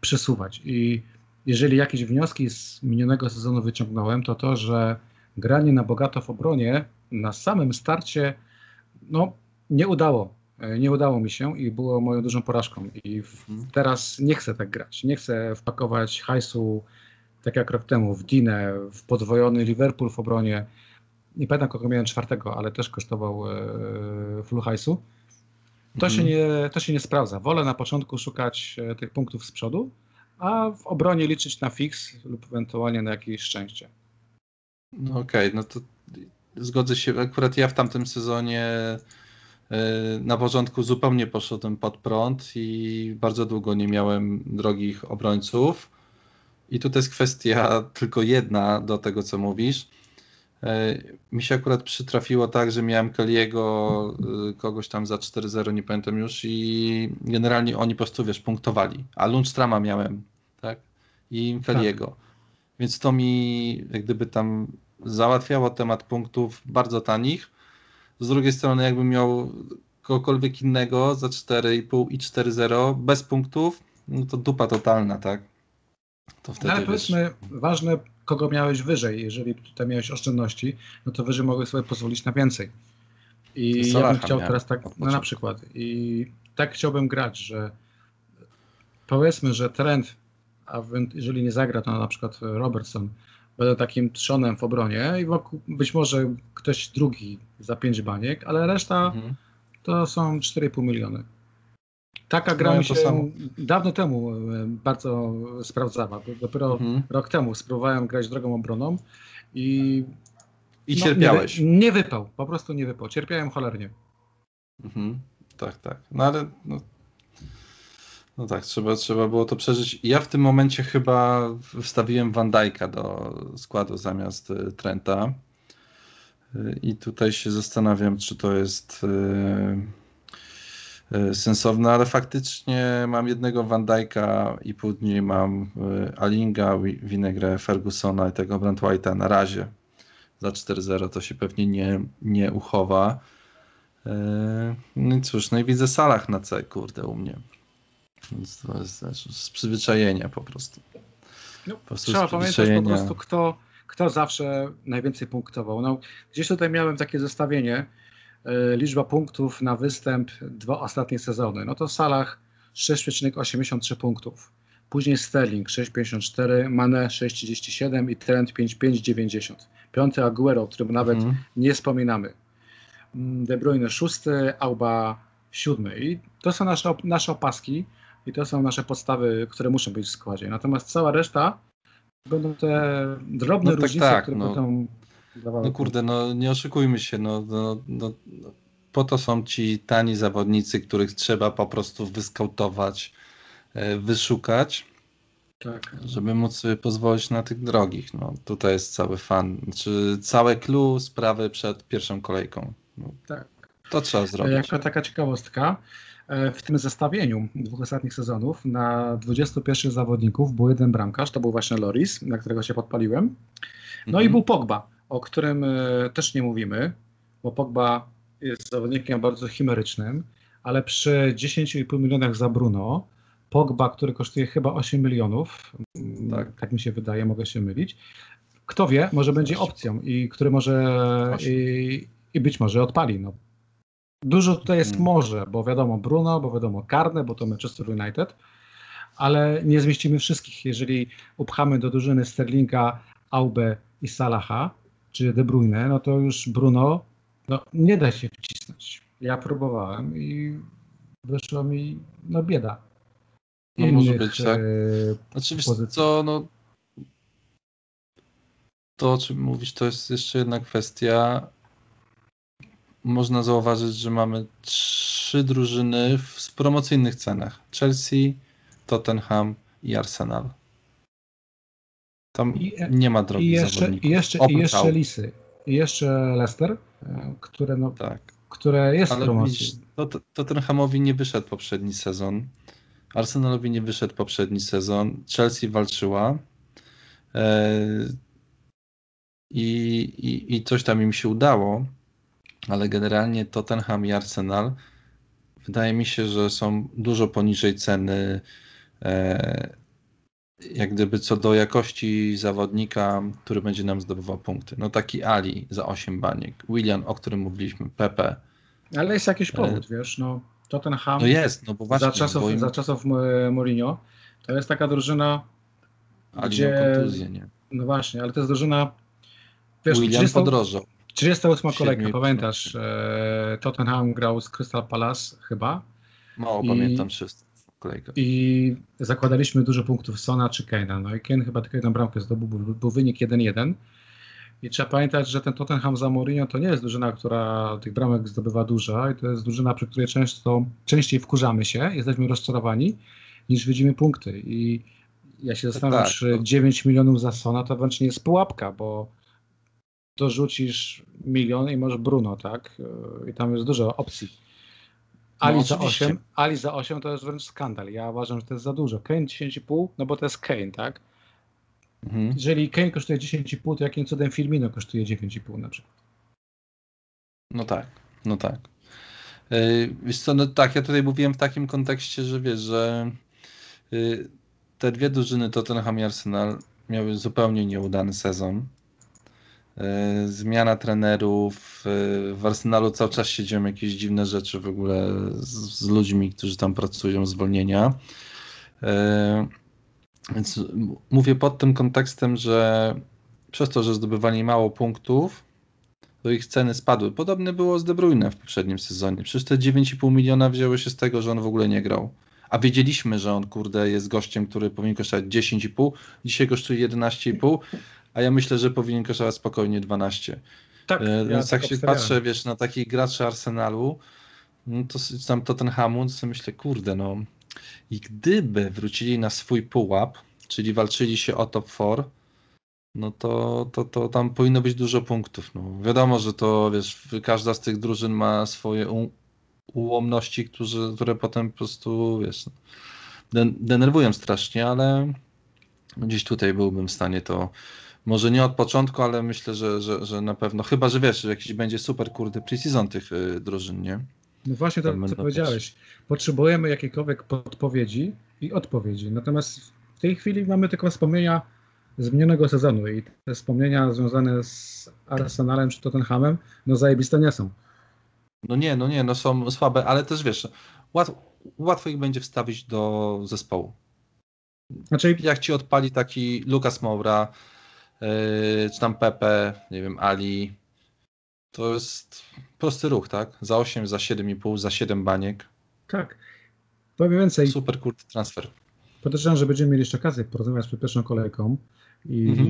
przesuwać. I jeżeli jakieś wnioski z minionego sezonu wyciągnąłem, to to, że granie na bogato w obronie na samym starcie no, nie udało. E, nie udało mi się i było moją dużą porażką. I w, mhm. teraz nie chcę tak grać. Nie chcę wpakować hajsu tak jak rok temu w Dinę, w podwojony Liverpool w obronie. Nie pamiętam kogo miałem czwartego, ale też kosztował e, full hajsu. To, mhm. się nie, to się nie sprawdza. Wolę na początku szukać e, tych punktów z przodu, a w obronie liczyć na fix lub ewentualnie na jakieś szczęście. No okej, okay, no to zgodzę się. Akurat ja w tamtym sezonie e, na początku zupełnie poszedłem pod prąd i bardzo długo nie miałem drogich obrońców. I tutaj jest kwestia tylko jedna do tego, co mówisz. E, mi się akurat przytrafiło tak, że miałem Kelly'ego, y, kogoś tam za 4-0, nie pamiętam już i generalnie oni po prostu, wiesz, punktowali. A Lundstrama miałem? I Kelly'ego. Tak. Więc to mi jak gdyby tam załatwiało temat punktów bardzo tanich. Z drugiej strony jakbym miał kogokolwiek innego za 4,5 i 4-0 bez punktów, no to dupa totalna, tak? To wtedy, Ale powiedzmy, wiesz... ważne, kogo miałeś wyżej. Jeżeli tutaj miałeś oszczędności, no to wyżej mogłeś sobie pozwolić na więcej. I ja bym chciał teraz tak, no na przykład, i tak chciałbym grać, że powiedzmy, że trend, a jeżeli nie zagra, to na przykład Robertson, będę takim trzonem w obronie i wokół, być może ktoś drugi za pięć baniek, ale reszta mhm. to są 4,5 miliony. Taka gra mi się dawno temu e, bardzo sprawdzała. Dopiero mhm. rok temu spróbowałem grać drogą obroną i. I no, cierpiałeś. Nie, nie, wypał, po prostu nie wypał. Cierpiałem cholernie. Mhm. Tak, tak. No ale. No, no tak, trzeba, trzeba było to przeżyć. Ja w tym momencie chyba wstawiłem Van Dijk'a do składu zamiast e, Trenta. E, I tutaj się zastanawiam, czy to jest. E, sensowne, ale faktycznie mam jednego Van Dijk'a i później mam Alinga, Winegre, Fergusona i tego Brand White'a na razie. Za 4-0 to się pewnie nie, nie uchowa. No i cóż, no i widzę Salah na C, kurde, u mnie. Więc to jest z przyzwyczajenia po prostu. No, po prostu trzeba pamiętać po prostu, kto, kto zawsze najwięcej punktował. No, gdzieś tutaj miałem takie zestawienie, E, liczba punktów na występ dwa ostatnie sezony. No to w Salach 6,83 punktów. Później Sterling 6,54, Mane 6,37 i Trent 5,590. Piąty Aguero, o którym nawet mhm. nie wspominamy. Mm, De Bruyne szósty, Auba siódmy. I to są nasze, nasze opaski i to są nasze podstawy, które muszą być w składzie. Natomiast cała reszta będą te drobne no tak, różnice, tak, które no. będą no kurde, no nie oszukujmy się, no, no, no, po to są ci tani zawodnicy, których trzeba po prostu wyskautować, e, wyszukać, tak. żeby móc sobie pozwolić na tych drogich. No, tutaj jest cały fan, czy całe clue sprawy przed pierwszą kolejką. No, tak. To trzeba zrobić. Jako taka ciekawostka, e, w tym zestawieniu dwóch ostatnich sezonów na 21 zawodników był jeden bramkarz, to był właśnie Loris, na którego się podpaliłem. No mhm. i był Pogba o którym e, też nie mówimy, bo Pogba jest zawodnikiem bardzo chimerycznym, ale przy 10,5 milionach za Bruno, Pogba, który kosztuje chyba 8 milionów, mm, tak, tak mi się wydaje, mogę się mylić, kto wie, może będzie opcją i który może i, i być może odpali. No. Dużo tutaj jest Mhm. może, bo wiadomo Bruno, bo wiadomo Karne, bo to Manchester United, ale nie zmieścimy wszystkich. Jeżeli upchamy do drużyny Sterlinga, Aube i Salaha, czy De Bruyne, no to już Bruno no, nie da się wcisnąć. Ja próbowałem i wyszło mi no bieda. No może być, tak. e, Znaczy, co, no to, o czym mówisz, to jest jeszcze jedna kwestia. Można zauważyć, że mamy trzy drużyny w, promocyjnych cenach. Chelsea, Tottenham i Arsenal. Tam I- nie ma I drogich jeszcze, zawodników. i jeszcze, i jeszcze. Lisy. I jeszcze Leicester, e, które, no, Tak. które jest w Ale promocji. widzisz, Tot- Tottenhamowi nie wyszedł poprzedni sezon. Arsenalowi nie wyszedł poprzedni sezon. Chelsea walczyła. E, I, i, I coś tam im się udało, ale generalnie Tottenham i Arsenal wydaje mi się, że są dużo poniżej ceny. E, jak gdyby co do jakości zawodnika, który będzie nam zdobywał punkty. No taki Ali za 8 baniek, William, o którym mówiliśmy, Pepe. Ale jest jakiś E, powód, wiesz, no Tottenham No jest, no bo właśnie, za czasów, im za czasów e, Mourinho to jest taka drużyna, Ali gdzie- kontuzję, nie? no właśnie, ale to jest drużyna, wiesz, William 30, podrożał. 38 Siedmiu kolejka, pamiętasz, e, Tottenham grał z Crystal Palace chyba? Mało I- pamiętam wszyscy w kolejkach. i zakładaliśmy dużo punktów Sona czy Kane'a, no i Kane chyba tylko jedną bramkę zdobył, był, był wynik 1-1 i trzeba pamiętać, że ten Tottenham za Mourinho to nie jest drużyna, która tych bramek zdobywa dużo i to jest drużyna, przy której często, częściej wkurzamy się, jesteśmy rozczarowani, niż widzimy punkty. I ja się zastanawiam, tak, czy to- 9 milionów za Sona to wręcz nie jest pułapka, bo dorzucisz milion i masz Bruno, tak? I tam jest dużo opcji. Ali, No, za oczywiście. 8, Ali za 8 to jest wręcz skandal. Ja uważam, że to jest za dużo. Kane 10,5, no bo to jest Kane, tak? Mhm. Jeżeli Kane kosztuje 10,5, to jakim cudem Firmino kosztuje 9,5 na przykład? No tak, no tak. Yy, Wiesz co, no tak, ja tutaj mówiłem w takim kontekście, że wiesz, że yy, te dwie drużyny Tottenham i Arsenal miały zupełnie nieudany sezon. Yy, Zmiana trenerów, yy, w Arsenalu cały czas się dzieją jakieś dziwne rzeczy w ogóle z, z ludźmi, którzy tam pracują, zwolnienia. Yy, Więc mówię pod tym kontekstem, że przez to, że zdobywali mało punktów, to ich ceny spadły. Podobnie było z De Bruyne w poprzednim sezonie. Przecież te 9,5 miliona wzięły się z tego, że on w ogóle nie grał. A wiedzieliśmy, że on kurde jest gościem, który powinien kosztować 10,5, dzisiaj kosztuje 11,5, a ja myślę, że powinien kosztować spokojnie 12. Tak, E, Więc jak tak się obstawiałem. patrzę, wiesz, na takich graczy Arsenalu, no to tam Tottenhamu, to sobie myślę, kurde, no i gdyby wrócili na swój pułap, czyli walczyli się o top 4, no to, to, to tam powinno być dużo punktów. No, wiadomo, że to, wiesz, każda z tych drużyn ma swoje u, ułomności, którzy, które potem po prostu, wiesz, no, den, denerwują strasznie, ale gdzieś tutaj byłbym w stanie to może nie od początku, ale myślę, że, że, że na pewno, chyba, że wiesz, że jakiś będzie super kurde pre-season tych y, drużyn, nie? No właśnie to, co powiedziałeś. Potrzebujemy jakiejkolwiek podpowiedzi i odpowiedzi. Natomiast w tej chwili mamy tylko wspomnienia z minionego sezonu i te wspomnienia związane z Arsenalem czy Tottenhamem, no zajebiste nie są. No nie, no nie, no są słabe, ale też wiesz, łat, łatwo ich będzie wstawić do zespołu. Znaczy, Jak ci odpali taki Lucas Moura, czy tam Pepe, nie wiem, Ali, to jest prosty ruch, tak? Za 8, za 7,5, za 7 baniek. tak. Powiem więcej, Super kurde transfer. podejrzewam, że będziemy mieli jeszcze okazję porozmawiać przed pierwszą kolejką i Mhm.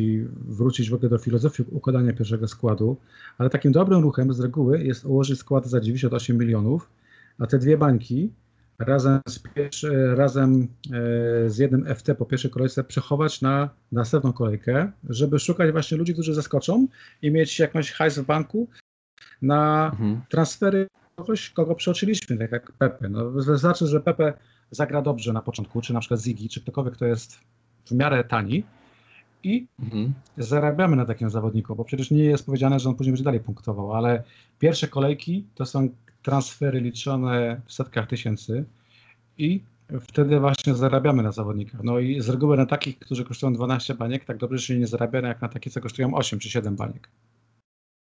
wrócić w ogóle do filozofii układania pierwszego składu, ale takim dobrym ruchem z reguły jest ułożyć skład za 98 milionów, a te dwie bańki razem z, pierwszy, razem e, z jednym FT po pierwszej kolejce przechować na następną kolejkę, żeby szukać właśnie ludzi, którzy zaskoczą i mieć jakąś hajs w banku na Mhm. transfery kogoś, kogo przeoczyliśmy, tak jak Pepe. No, wystarczy, że Pepe zagra dobrze na początku, czy na przykład Ziggy, czy ktokolwiek, kto jest w miarę tani i Mhm. zarabiamy na takim zawodniku, bo przecież nie jest powiedziane, że on później będzie dalej punktował, ale pierwsze kolejki to są transfery liczone w setkach tysięcy i wtedy właśnie zarabiamy na zawodnikach. No i z reguły na takich, którzy kosztują 12 baniek, tak dobrze się nie zarabia jak na takie, co kosztują 8 czy 7 baniek.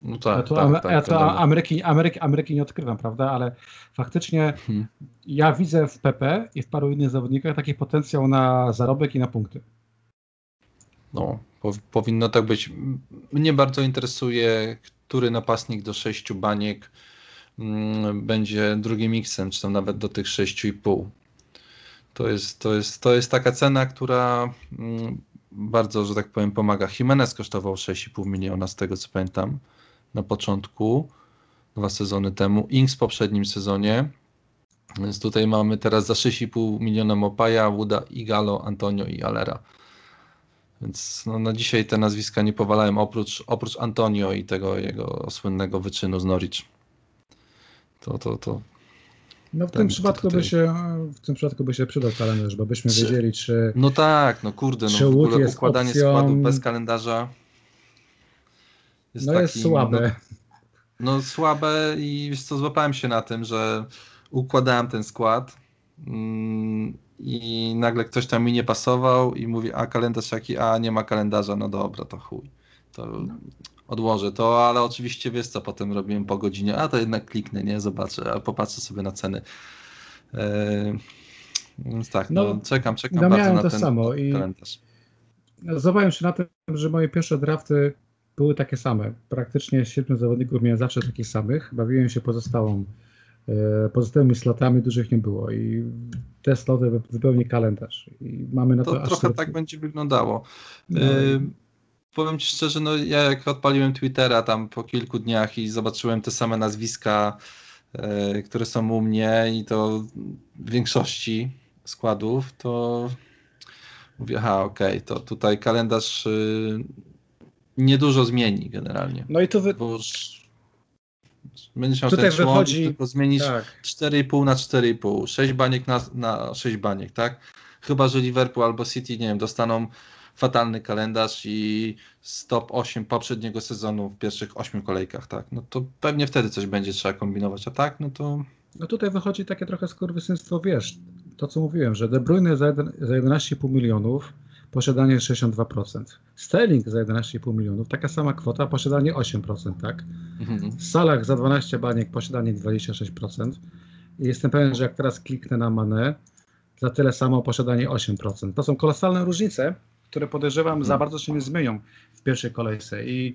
No tak, ja tu, tak, tak, ja tu Ameryki, Ameryki, Ameryki nie odkrywam, prawda, ale faktycznie hmm. ja widzę w PP i w paru innych zawodnikach taki potencjał na zarobek i na punkty. No, po, powinno tak być. Mnie bardzo interesuje, który napastnik do sześciu baniek będzie drugim miksem, czy tam nawet do tych sześciu i pół. To jest, to, jest, to jest taka cena, która mm, bardzo, że tak powiem, pomaga. Jimenez kosztował 6,5 miliona z tego co pamiętam na początku, dwa sezony temu. Inks w poprzednim sezonie. Więc tutaj mamy teraz za 6,5 miliona Mopaja, Wuda, Igalo, Antonio i Alera. Więc no, na dzisiaj te nazwiska nie powalałem oprócz, oprócz Antonio i tego jego słynnego wyczynu z Norwich. To, to, to. No w tym przypadku tutaj... by się w tym przypadku by się przydał kalendarz, bo byśmy czy... wiedzieli, czy. No tak, no kurde, no w ogóle układanie opcją... składu bez kalendarza. Jest no jest słabe. No, no słabe i co, złapałem się na tym, że układałem ten skład. Mm, i nagle ktoś tam mi nie pasował i mówi, a kalendarz jaki, a nie ma kalendarza, no dobra, to chuj. To odłożę to, ale oczywiście wiesz co potem robiłem po godzinie, a to jednak kliknę, nie, zobaczę, a popatrzę sobie na ceny. Eee, więc tak, no, no, czekam, czekam no, bardzo na to ten samo i kalendarz. Zobaczyłem się na tym, że moje pierwsze drafty były takie same. Praktycznie siedmiu zawodników miałem zawsze takich samych. Bawiłem się pozostałą E, pozostałymi slotami dużych nie było i te sloty wypełni kalendarz. I mamy na to, to trochę tak będzie wyglądało. No. Powiem Ci szczerze, no ja jak odpaliłem Twittera tam po kilku dniach i zobaczyłem te same nazwiska, y które są u mnie i to w większości składów, to mówię, aha, okej, okay, to tutaj kalendarz y niedużo zmieni generalnie. No i to wy... Bo Będziesz miał Tutaj ten wychodzi... tylko zmienić tak. 4,5 na 4,5, 6 baniek na, na 6 baniek, tak? Chyba, że Liverpool albo City, nie wiem, dostaną fatalny kalendarz i stop 8 poprzedniego sezonu w pierwszych 8 kolejkach, tak? No to pewnie wtedy coś będzie trzeba kombinować, a tak, no to... No tutaj wychodzi takie trochę skurwysynstwo, wiesz, to co mówiłem, że De Bruyne za, za 11,5 milionów posiadanie 62%. Sterling za 11,5 milionów, taka sama kwota, posiadanie 8%, tak? Mhm. Salah za 12 baniek, posiadanie 26%. I jestem pewien, że jak teraz kliknę na Mane, za tyle samo posiadanie 8%. To są kolosalne różnice, które podejrzewam za mhm. bardzo się nie zmienią w pierwszej kolejce i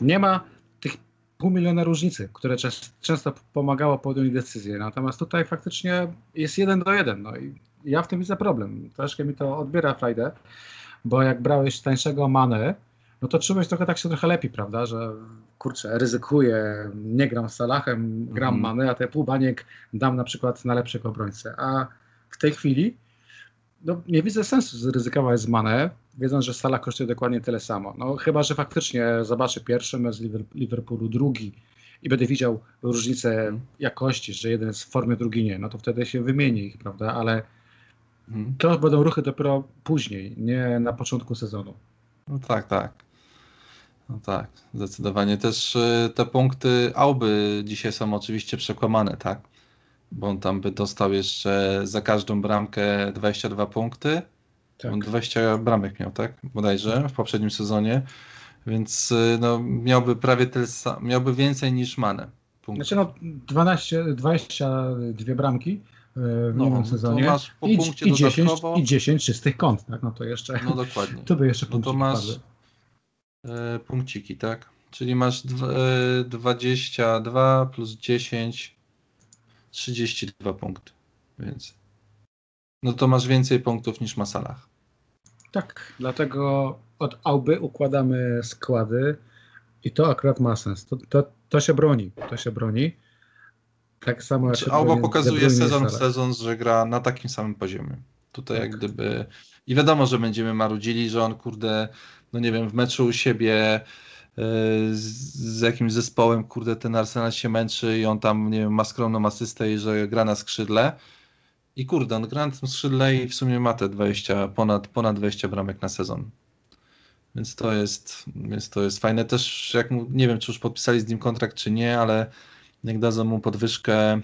nie ma tych pół miliona różnicy, które często pomagało podjąć decyzję. Natomiast tutaj faktycznie jest jeden do jeden. No i ja w tym widzę problem. Troszkę mi to odbiera frajdę, bo jak brałeś tańszego manę, no to czułeś trochę tak się trochę lepiej, prawda, że kurczę, ryzykuję, nie gram z Salahem, gram mm. manę, a te pół baniek dam na przykład na lepszego obrońcę. A w tej chwili no, nie widzę sensu zryzykować z manę, wiedząc, że Salah kosztuje dokładnie tyle samo. No chyba, że faktycznie zobaczę pierwszy mecz Liverpoolu, drugi i będę widział różnicę jakości, że jeden jest w formie, drugi nie, no to wtedy się wymieni ich, prawda, ale. To będą ruchy dopiero później, nie na początku sezonu. No tak, tak. No tak, zdecydowanie. Też y, te punkty Auby dzisiaj są oczywiście przekłamane, tak? Bo on tam by dostał jeszcze za każdą bramkę 22 punkty. Tak. On 20 bramek miał, tak? Bodajże w poprzednim sezonie. Więc y, no, miałby prawie tyle, miałby więcej niż Mane. Punktów. Znaczy no 12, 22 bramki, w no, nowym sezonie. Masz po I, punkcie i, 10, I 10 czystych kąt, tak? No to jeszcze. No dokładnie. To by jeszcze no to masz e, punkciki, tak? Czyli masz e, 22 plus 10, 32 punkty. Więc. No to masz więcej punktów niż Masalah. Tak, dlatego od Auby układamy składy i to akurat ma sens. To, to, to się broni. To się broni. Tak samo jak. Znaczy, albo pokazuje sezon w sezon, że gra na takim samym poziomie. Tutaj tak. jak gdyby. I wiadomo, że będziemy marudzili, że on kurde, no nie wiem, w meczu u siebie yy, z, z jakimś zespołem, kurde, ten Arsenal się męczy i on tam, nie wiem, ma skromną asystę i że gra na skrzydle. I kurde, on gra na tym skrzydle i w sumie ma te 20, ponad, ponad 20 bramek na sezon. Więc to jest, więc to jest fajne. Też jak mu, nie wiem, czy już podpisali z nim kontrakt, czy nie, ale jak dadzą mu podwyżkę,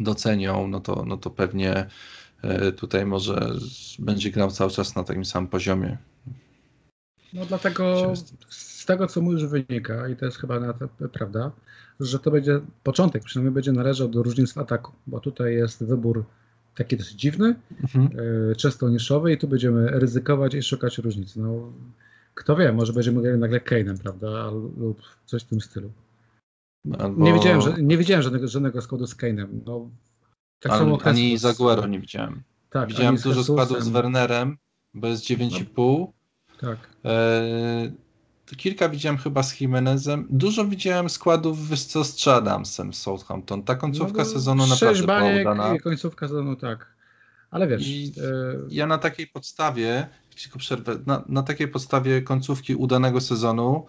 docenią, no to, no to pewnie e, tutaj może będzie grał cały czas na takim samym poziomie. No dlatego tego, co mówisz, wynika, i to jest chyba prawda, że to będzie początek, przynajmniej będzie należał do różnic ataku, bo tutaj jest wybór taki dosyć dziwny, mhm. y, często niszowy i tu będziemy ryzykować i szukać różnic. No, kto wie, może będziemy grali nagle Kane'em, prawda, lub coś w tym stylu. Albo... Nie widziałem, że, nie widziałem żadnego, żadnego składu z Kane'em. No, tak Ale, samo ani Zaguero nie widziałem. Tak, widziałem dużo składów z Wernerem, bo jest 9,5. Tak. E, kilka widziałem chyba z Jimenezem. Dużo widziałem składów co z Adamsem z Southampton. Ta końcówka no, sezonu naprawdę była udana. i końcówka sezonu tak. Ale wiesz... I, e... Ja na takiej podstawie, tylko przerwę, na, na takiej podstawie końcówki udanego sezonu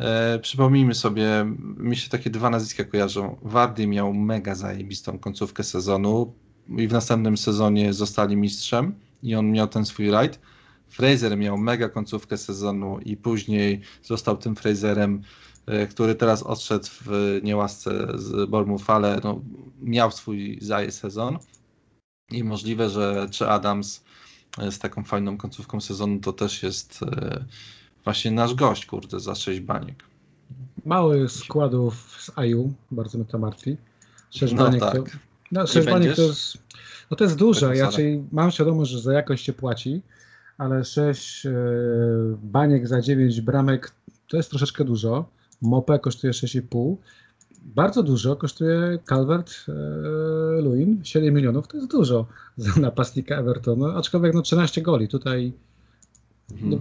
E, przypomnijmy sobie, mi się takie dwa nazwiska kojarzą. Wardy miał mega zajebistą końcówkę sezonu i w następnym sezonie zostali mistrzem i on miał ten swój rajd. Fraser miał mega końcówkę sezonu i później został tym Fraserem, e, który teraz odszedł w niełasce z Bournemouth, ale no, miał swój zaje sezon i możliwe, że czy Adams e, z taką fajną końcówką sezonu to też jest e, właśnie nasz gość, kurde, za 6 baniek. Mały składów z IU, bardzo mnie to martwi. 6 no baniek tak. to, no, 6 baniek to jest, no to jest duże, ja raczej mam świadomość, że za jakość się płaci, ale 6 e, baniek za 9 bramek to jest troszeczkę dużo. Mopę kosztuje 6,5. Bardzo dużo kosztuje Calvert e, Lewin, 7 milionów, to jest dużo za napastnika Evertonu, aczkolwiek no 13 goli, tutaj mhm. no,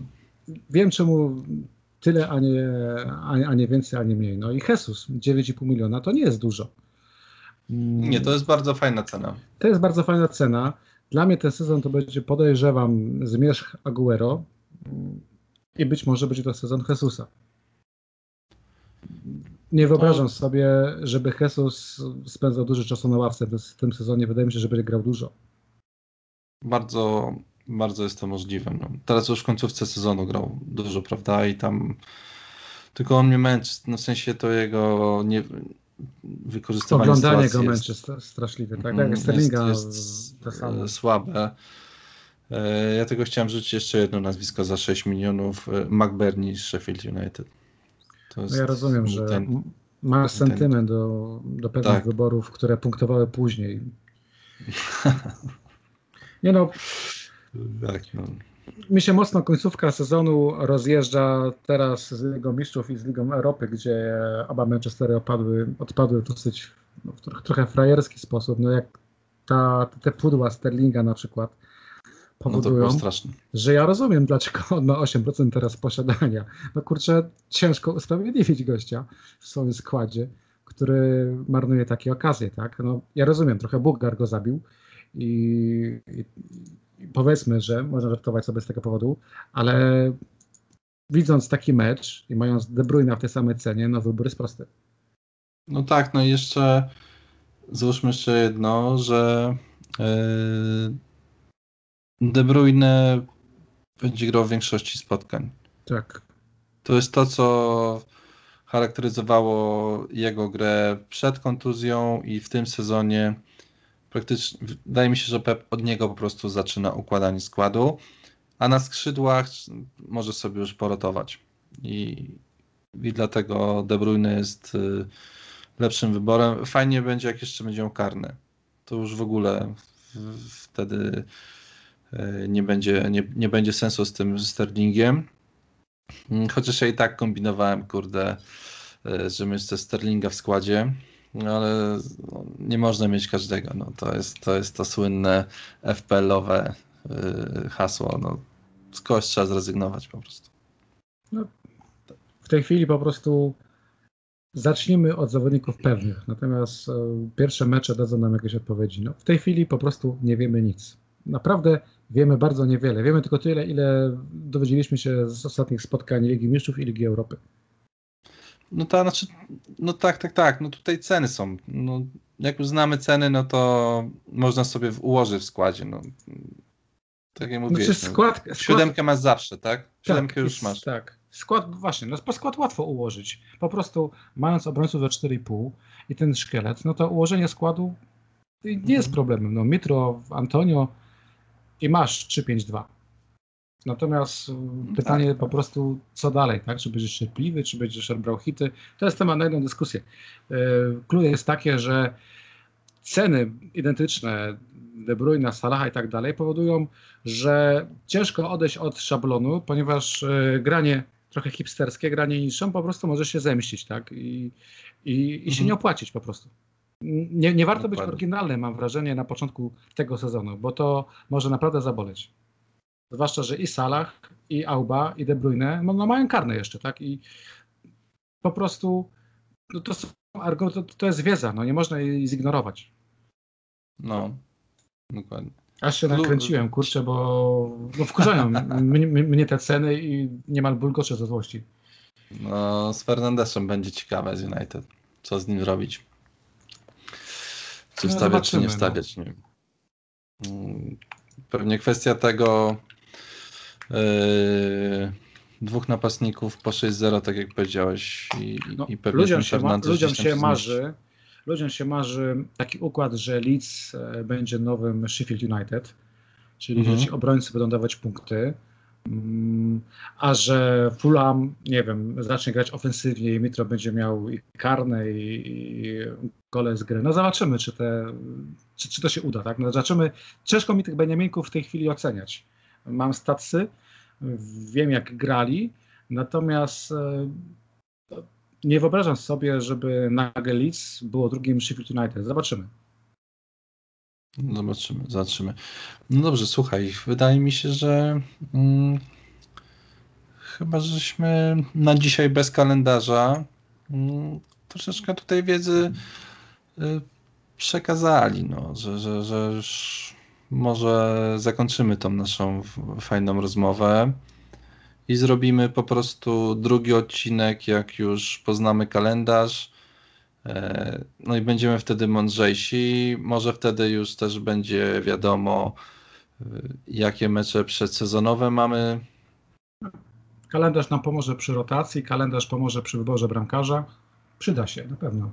wiem czemu tyle, a nie, a, nie więcej, a nie mniej. No i Jesus, 9,5 miliona, to nie jest dużo. Nie, to jest bardzo fajna cena. To jest bardzo fajna cena. Dla mnie ten sezon to będzie, podejrzewam, zmierzch Aguero i być może będzie to sezon Jesusa. Nie wyobrażam sobie, żeby Jesus spędzał dużo czasu na ławce w tym sezonie. Wydaje mi się, że będzie grał dużo. Bardzo, bardzo jest to możliwe. No. Teraz już w końcówce sezonu grał dużo, prawda? I tam tylko on mnie męczy, no w sensie to jego nie, wykorzystywanie Oglądanie go męczy straszliwie, tak? Jak Sterlinga jest, jest to samo. słabe. E, ja tego chciałem rzucić jeszcze jedno nazwisko za 6 milionów. E, McBurney z Sheffield United. no ja rozumiem, że ten, masz sentyment do, do pewnych tak. wyborów, które punktowały później. Nie no, tak, no. Mi się mocno końcówka sezonu rozjeżdża teraz z Ligą Mistrzów i z Ligą Europy, gdzie oba Manchestery opadły, odpadły w dosyć no, w trochę, frajerski sposób. No jak ta, te pudła Sterlinga na przykład powodują, no że ja rozumiem, dlaczego on ma 8% teraz posiadania. No kurczę, ciężko usprawiedliwić gościa w swoim składzie, który marnuje takie okazje, tak? No, ja rozumiem, trochę Buggar go zabił i, i powiedzmy, że można żartować sobie z tego powodu, ale widząc taki mecz i mając De Bruyne w tej samej cenie, no wybór jest prosty. No tak, no i jeszcze załóżmy jeszcze jedno, że yy, De Bruyne będzie grał w większości spotkań. Tak. To jest to, co charakteryzowało jego grę przed kontuzją i w tym sezonie praktycznie, wydaje mi się, że Pep od niego po prostu zaczyna układanie składu, a na skrzydłach może sobie już porotować. I, i dlatego De Bruyne jest y, lepszym wyborem. Fajnie będzie, jak jeszcze będą karne. To już w ogóle wtedy y, nie będzie, nie, nie będzie sensu z tym Sterlingiem. Chociaż ja i tak kombinowałem, kurde, y, że myślę Sterlinga w składzie no ale no, nie można mieć każdego. No, to, jest, to jest to słynne FPL-owe yy, hasło. No, z kogoś trzeba zrezygnować po prostu. No, w tej chwili po prostu zacznijmy od zawodników pewnych, natomiast e, pierwsze mecze dadzą nam jakieś odpowiedzi. No, w tej chwili po prostu nie wiemy nic. Naprawdę wiemy bardzo niewiele. Wiemy tylko tyle, ile dowiedzieliśmy się z ostatnich spotkań Ligi Mistrzów i Ligi Europy. No to znaczy, no tak, tak, tak. No tutaj ceny są. No, jak już znamy ceny, no to można sobie ułożyć w składzie. No. Tak jak mówiłeś. Znaczy skład, no. Siódemkę skład... masz zawsze, tak? Siódemkę tak, już masz. Tak. Skład, właśnie, no po skład łatwo ułożyć. Po prostu mając obrońców za 4,5 i ten szkielet, no to ułożenie składu nie jest mhm. problemem. No Mitro, Antonio i masz 3-5-2. Natomiast pytanie tak. po prostu, co dalej, tak? Czy będziesz cierpliwy, czy będziesz brał hity? To jest temat na jedną dyskusję. Klucz jest takie, że ceny identyczne De Bruyne, Salaha i tak dalej powodują, że ciężko odejść od szablonu, ponieważ granie trochę hipsterskie, granie niższą po prostu może się zemścić, tak? I, i, i mhm. się nie opłacić po prostu. Nie, nie warto Dokładnie. być oryginalnym, mam wrażenie, na początku tego sezonu, bo to może naprawdę zaboleć. Zwłaszcza, że i Salah, i Auba, i De Bruyne no, no mają karne jeszcze, tak? I po prostu no to, są, to, to jest wiedza, no nie można jej zignorować. No, dokładnie. Aż się nakręciłem, kurczę, bo no wkurzają mnie, mnie te ceny i niemal bulgocze ze złości. No, z Fernandesem będzie ciekawe z United. Co z nim zrobić? Czy no, wstawiać, czy nie wstawiać? No. Nie mm, Pewnie kwestia tego dwóch napastników po 6-0, tak jak powiedziałeś. I, no, i pewnie ludziom się, ma, ludziom się marzy, ludziom się marzy taki układ, że Leeds e, będzie nowym Sheffield United, czyli mhm. że ci obrońcy będą dawać punkty, mm, a że Fulham, nie wiem, zacznie grać ofensywnie i Mitro będzie miał i karne i, i gole z gry. No zobaczymy, czy, te, czy, czy to się uda, tak? No zobaczymy. Ciężko mi tych Beniaminków w tej chwili oceniać. Mam statsy, wiem jak grali, natomiast e, nie wyobrażam sobie, żeby nagle Leeds było drugim Sheffield United. Zobaczymy. Zobaczymy, zobaczymy. No dobrze, słuchaj, wydaje mi się, że mm, chyba żeśmy na dzisiaj bez kalendarza mm, troszeczkę tutaj wiedzy y, przekazali, no, że, że, że już może zakończymy tą naszą fajną rozmowę i zrobimy po prostu drugi odcinek, jak już poznamy kalendarz. E, no i będziemy wtedy mądrzejsi. Może wtedy już też będzie wiadomo, e, jakie mecze przedsezonowe mamy. Kalendarz nam pomoże przy rotacji, kalendarz pomoże przy wyborze bramkarza. Przyda się, na pewno.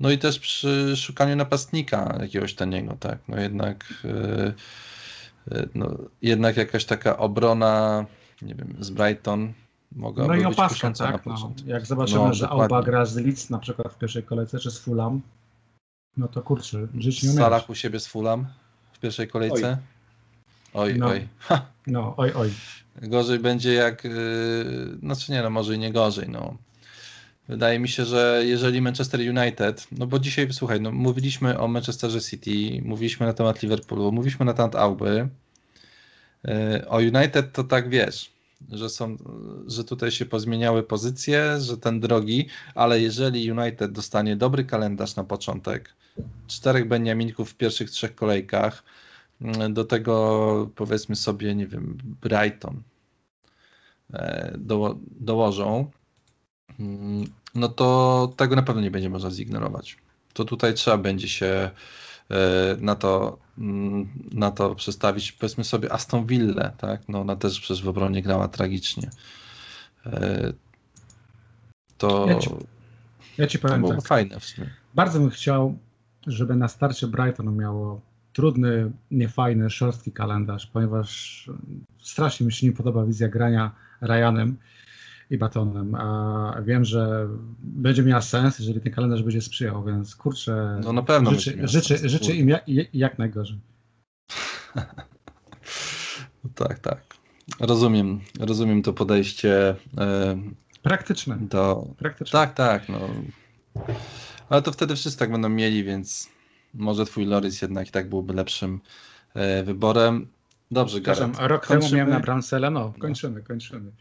No i też przy szukaniu napastnika jakiegoś taniego, tak. No jednak, yy, no, jednak jakaś taka obrona nie wiem, z Brighton mogłaby No i opaska, tak? No, jak zobaczymy, no, że dokładnie. Alba gra z Leeds na przykład w pierwszej kolejce, czy z Fulham, no to kurczę, żyć nie Salah u siebie z Fulham w pierwszej kolejce? Oj, oj. No, oj. no oj, oj. Gorzej będzie jak, yy, znaczy nie no, może i nie gorzej, no. Wydaje mi się, że jeżeli Manchester United, no bo dzisiaj, słuchaj, no mówiliśmy o Manchesterze City, mówiliśmy na temat Liverpoolu, mówiliśmy na temat Auby, E, o United to tak wiesz, że są, że tutaj się pozmieniały pozycje, że ten drogi, ale jeżeli United dostanie dobry kalendarz na początek, czterech Beniaminków w pierwszych trzech kolejkach, mm, do tego powiedzmy sobie, nie wiem, Brighton e, do, dołożą, no to tego na pewno nie będzie można zignorować. To tutaj trzeba będzie się E, na to, mm, na to przestawić. Powiedzmy sobie Aston Villa, tak? No ona też przecież w obronie grała tragicznie. E, to, ja ci, ja ci powiem było tak. fajne w sumie. Bardzo bym chciał, żeby na starcie Brighton miało trudny, niefajny, szorstki kalendarz, ponieważ strasznie mi się nie podoba wizja grania Ryanem i batonem. A wiem, że będzie miała sens, jeżeli ten kalendarz będzie sprzyjał, więc kurczę. No na pewno. Życzę, życzę, życzę im jak, jak najgorzej. tak, tak. Rozumiem, rozumiem to podejście. E, Praktyczne. Do... Praktyczne. Tak, tak. No. Ale to wtedy wszyscy tak będą mieli, więc może twój Loris jednak i tak byłby lepszym e, wyborem. Dobrze, Gareth. Rok temu miałem na Brancela, no kończymy, kończymy.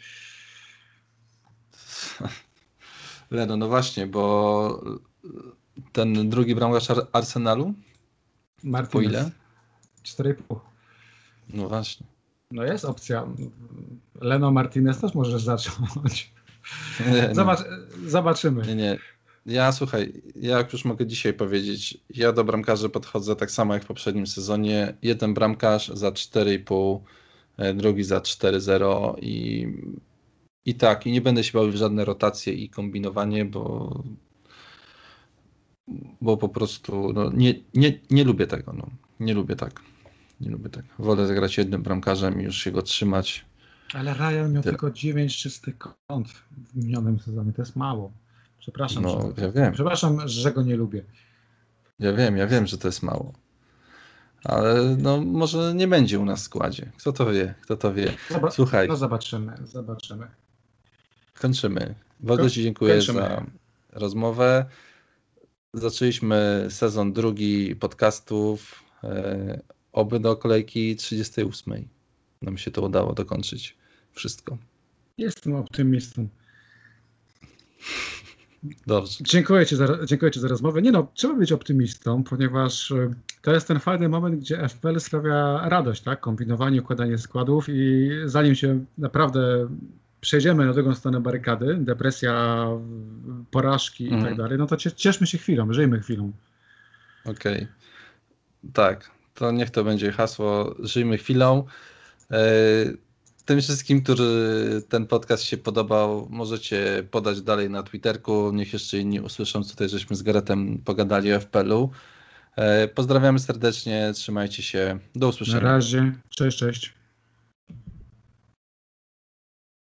Leno, no właśnie, bo ten drugi bramkarz Arsenalu? Martinez. Po ile? 4,5. No właśnie. No jest opcja. Leno Martinez też możesz zacząć. Nie, Zobacz, nie. Zobaczymy. Nie, nie. Ja słuchaj, ja już mogę dzisiaj powiedzieć, ja do bramkarzy podchodzę tak samo jak w poprzednim sezonie. Jeden bramkarz za 4,5, e, drugi za 4,0 i i tak, i nie będę się bawił w żadne rotacje i kombinowanie, bo, bo po prostu no, nie, nie, nie lubię tego. No. Nie lubię tak. Nie lubię tak. Wolę zagrać jednym bramkarzem i już się go trzymać. Ale Ryan miał Ty- tylko 9 czystych kąt w minionym sezonie. To jest mało. Przepraszam, No, że, ja wiem. przepraszam, że go nie lubię. Ja wiem, ja wiem, że to jest mało. Ale no może nie będzie u nas w składzie. Kto to wie? Kto to wie? Słuchaj, No zobaczymy, zobaczymy. Kończymy. Bardzo Ci dziękuję kończymy. za rozmowę. Zaczęliśmy sezon drugi podcastów. E, oby do kolejki 38. Nam się to udało dokończyć wszystko. Jestem optymistą. Dobrze. Dziękuję ci, za, dziękuję Ci za rozmowę. Nie no, trzeba być optymistą, ponieważ y, to jest ten fajny moment, gdzie FPL sprawia radość, tak? Kombinowanie, układanie składów i zanim się naprawdę przejdziemy na drugą stronę barykady, depresja, porażki i Mhm. tak dalej, no to cie- cieszmy się chwilą, żyjmy chwilą. Okej. Tak, to niech to będzie hasło. Żyjmy chwilą. E, Tym wszystkim, który ten podcast się podobał, możecie podać dalej na Twitterku. Niech jeszcze inni usłyszą, co tutaj żeśmy z Garetem pogadali o FPL-u. E, Pozdrawiamy serdecznie, trzymajcie się. Do Na usłyszenia. razie, cześć, cześć.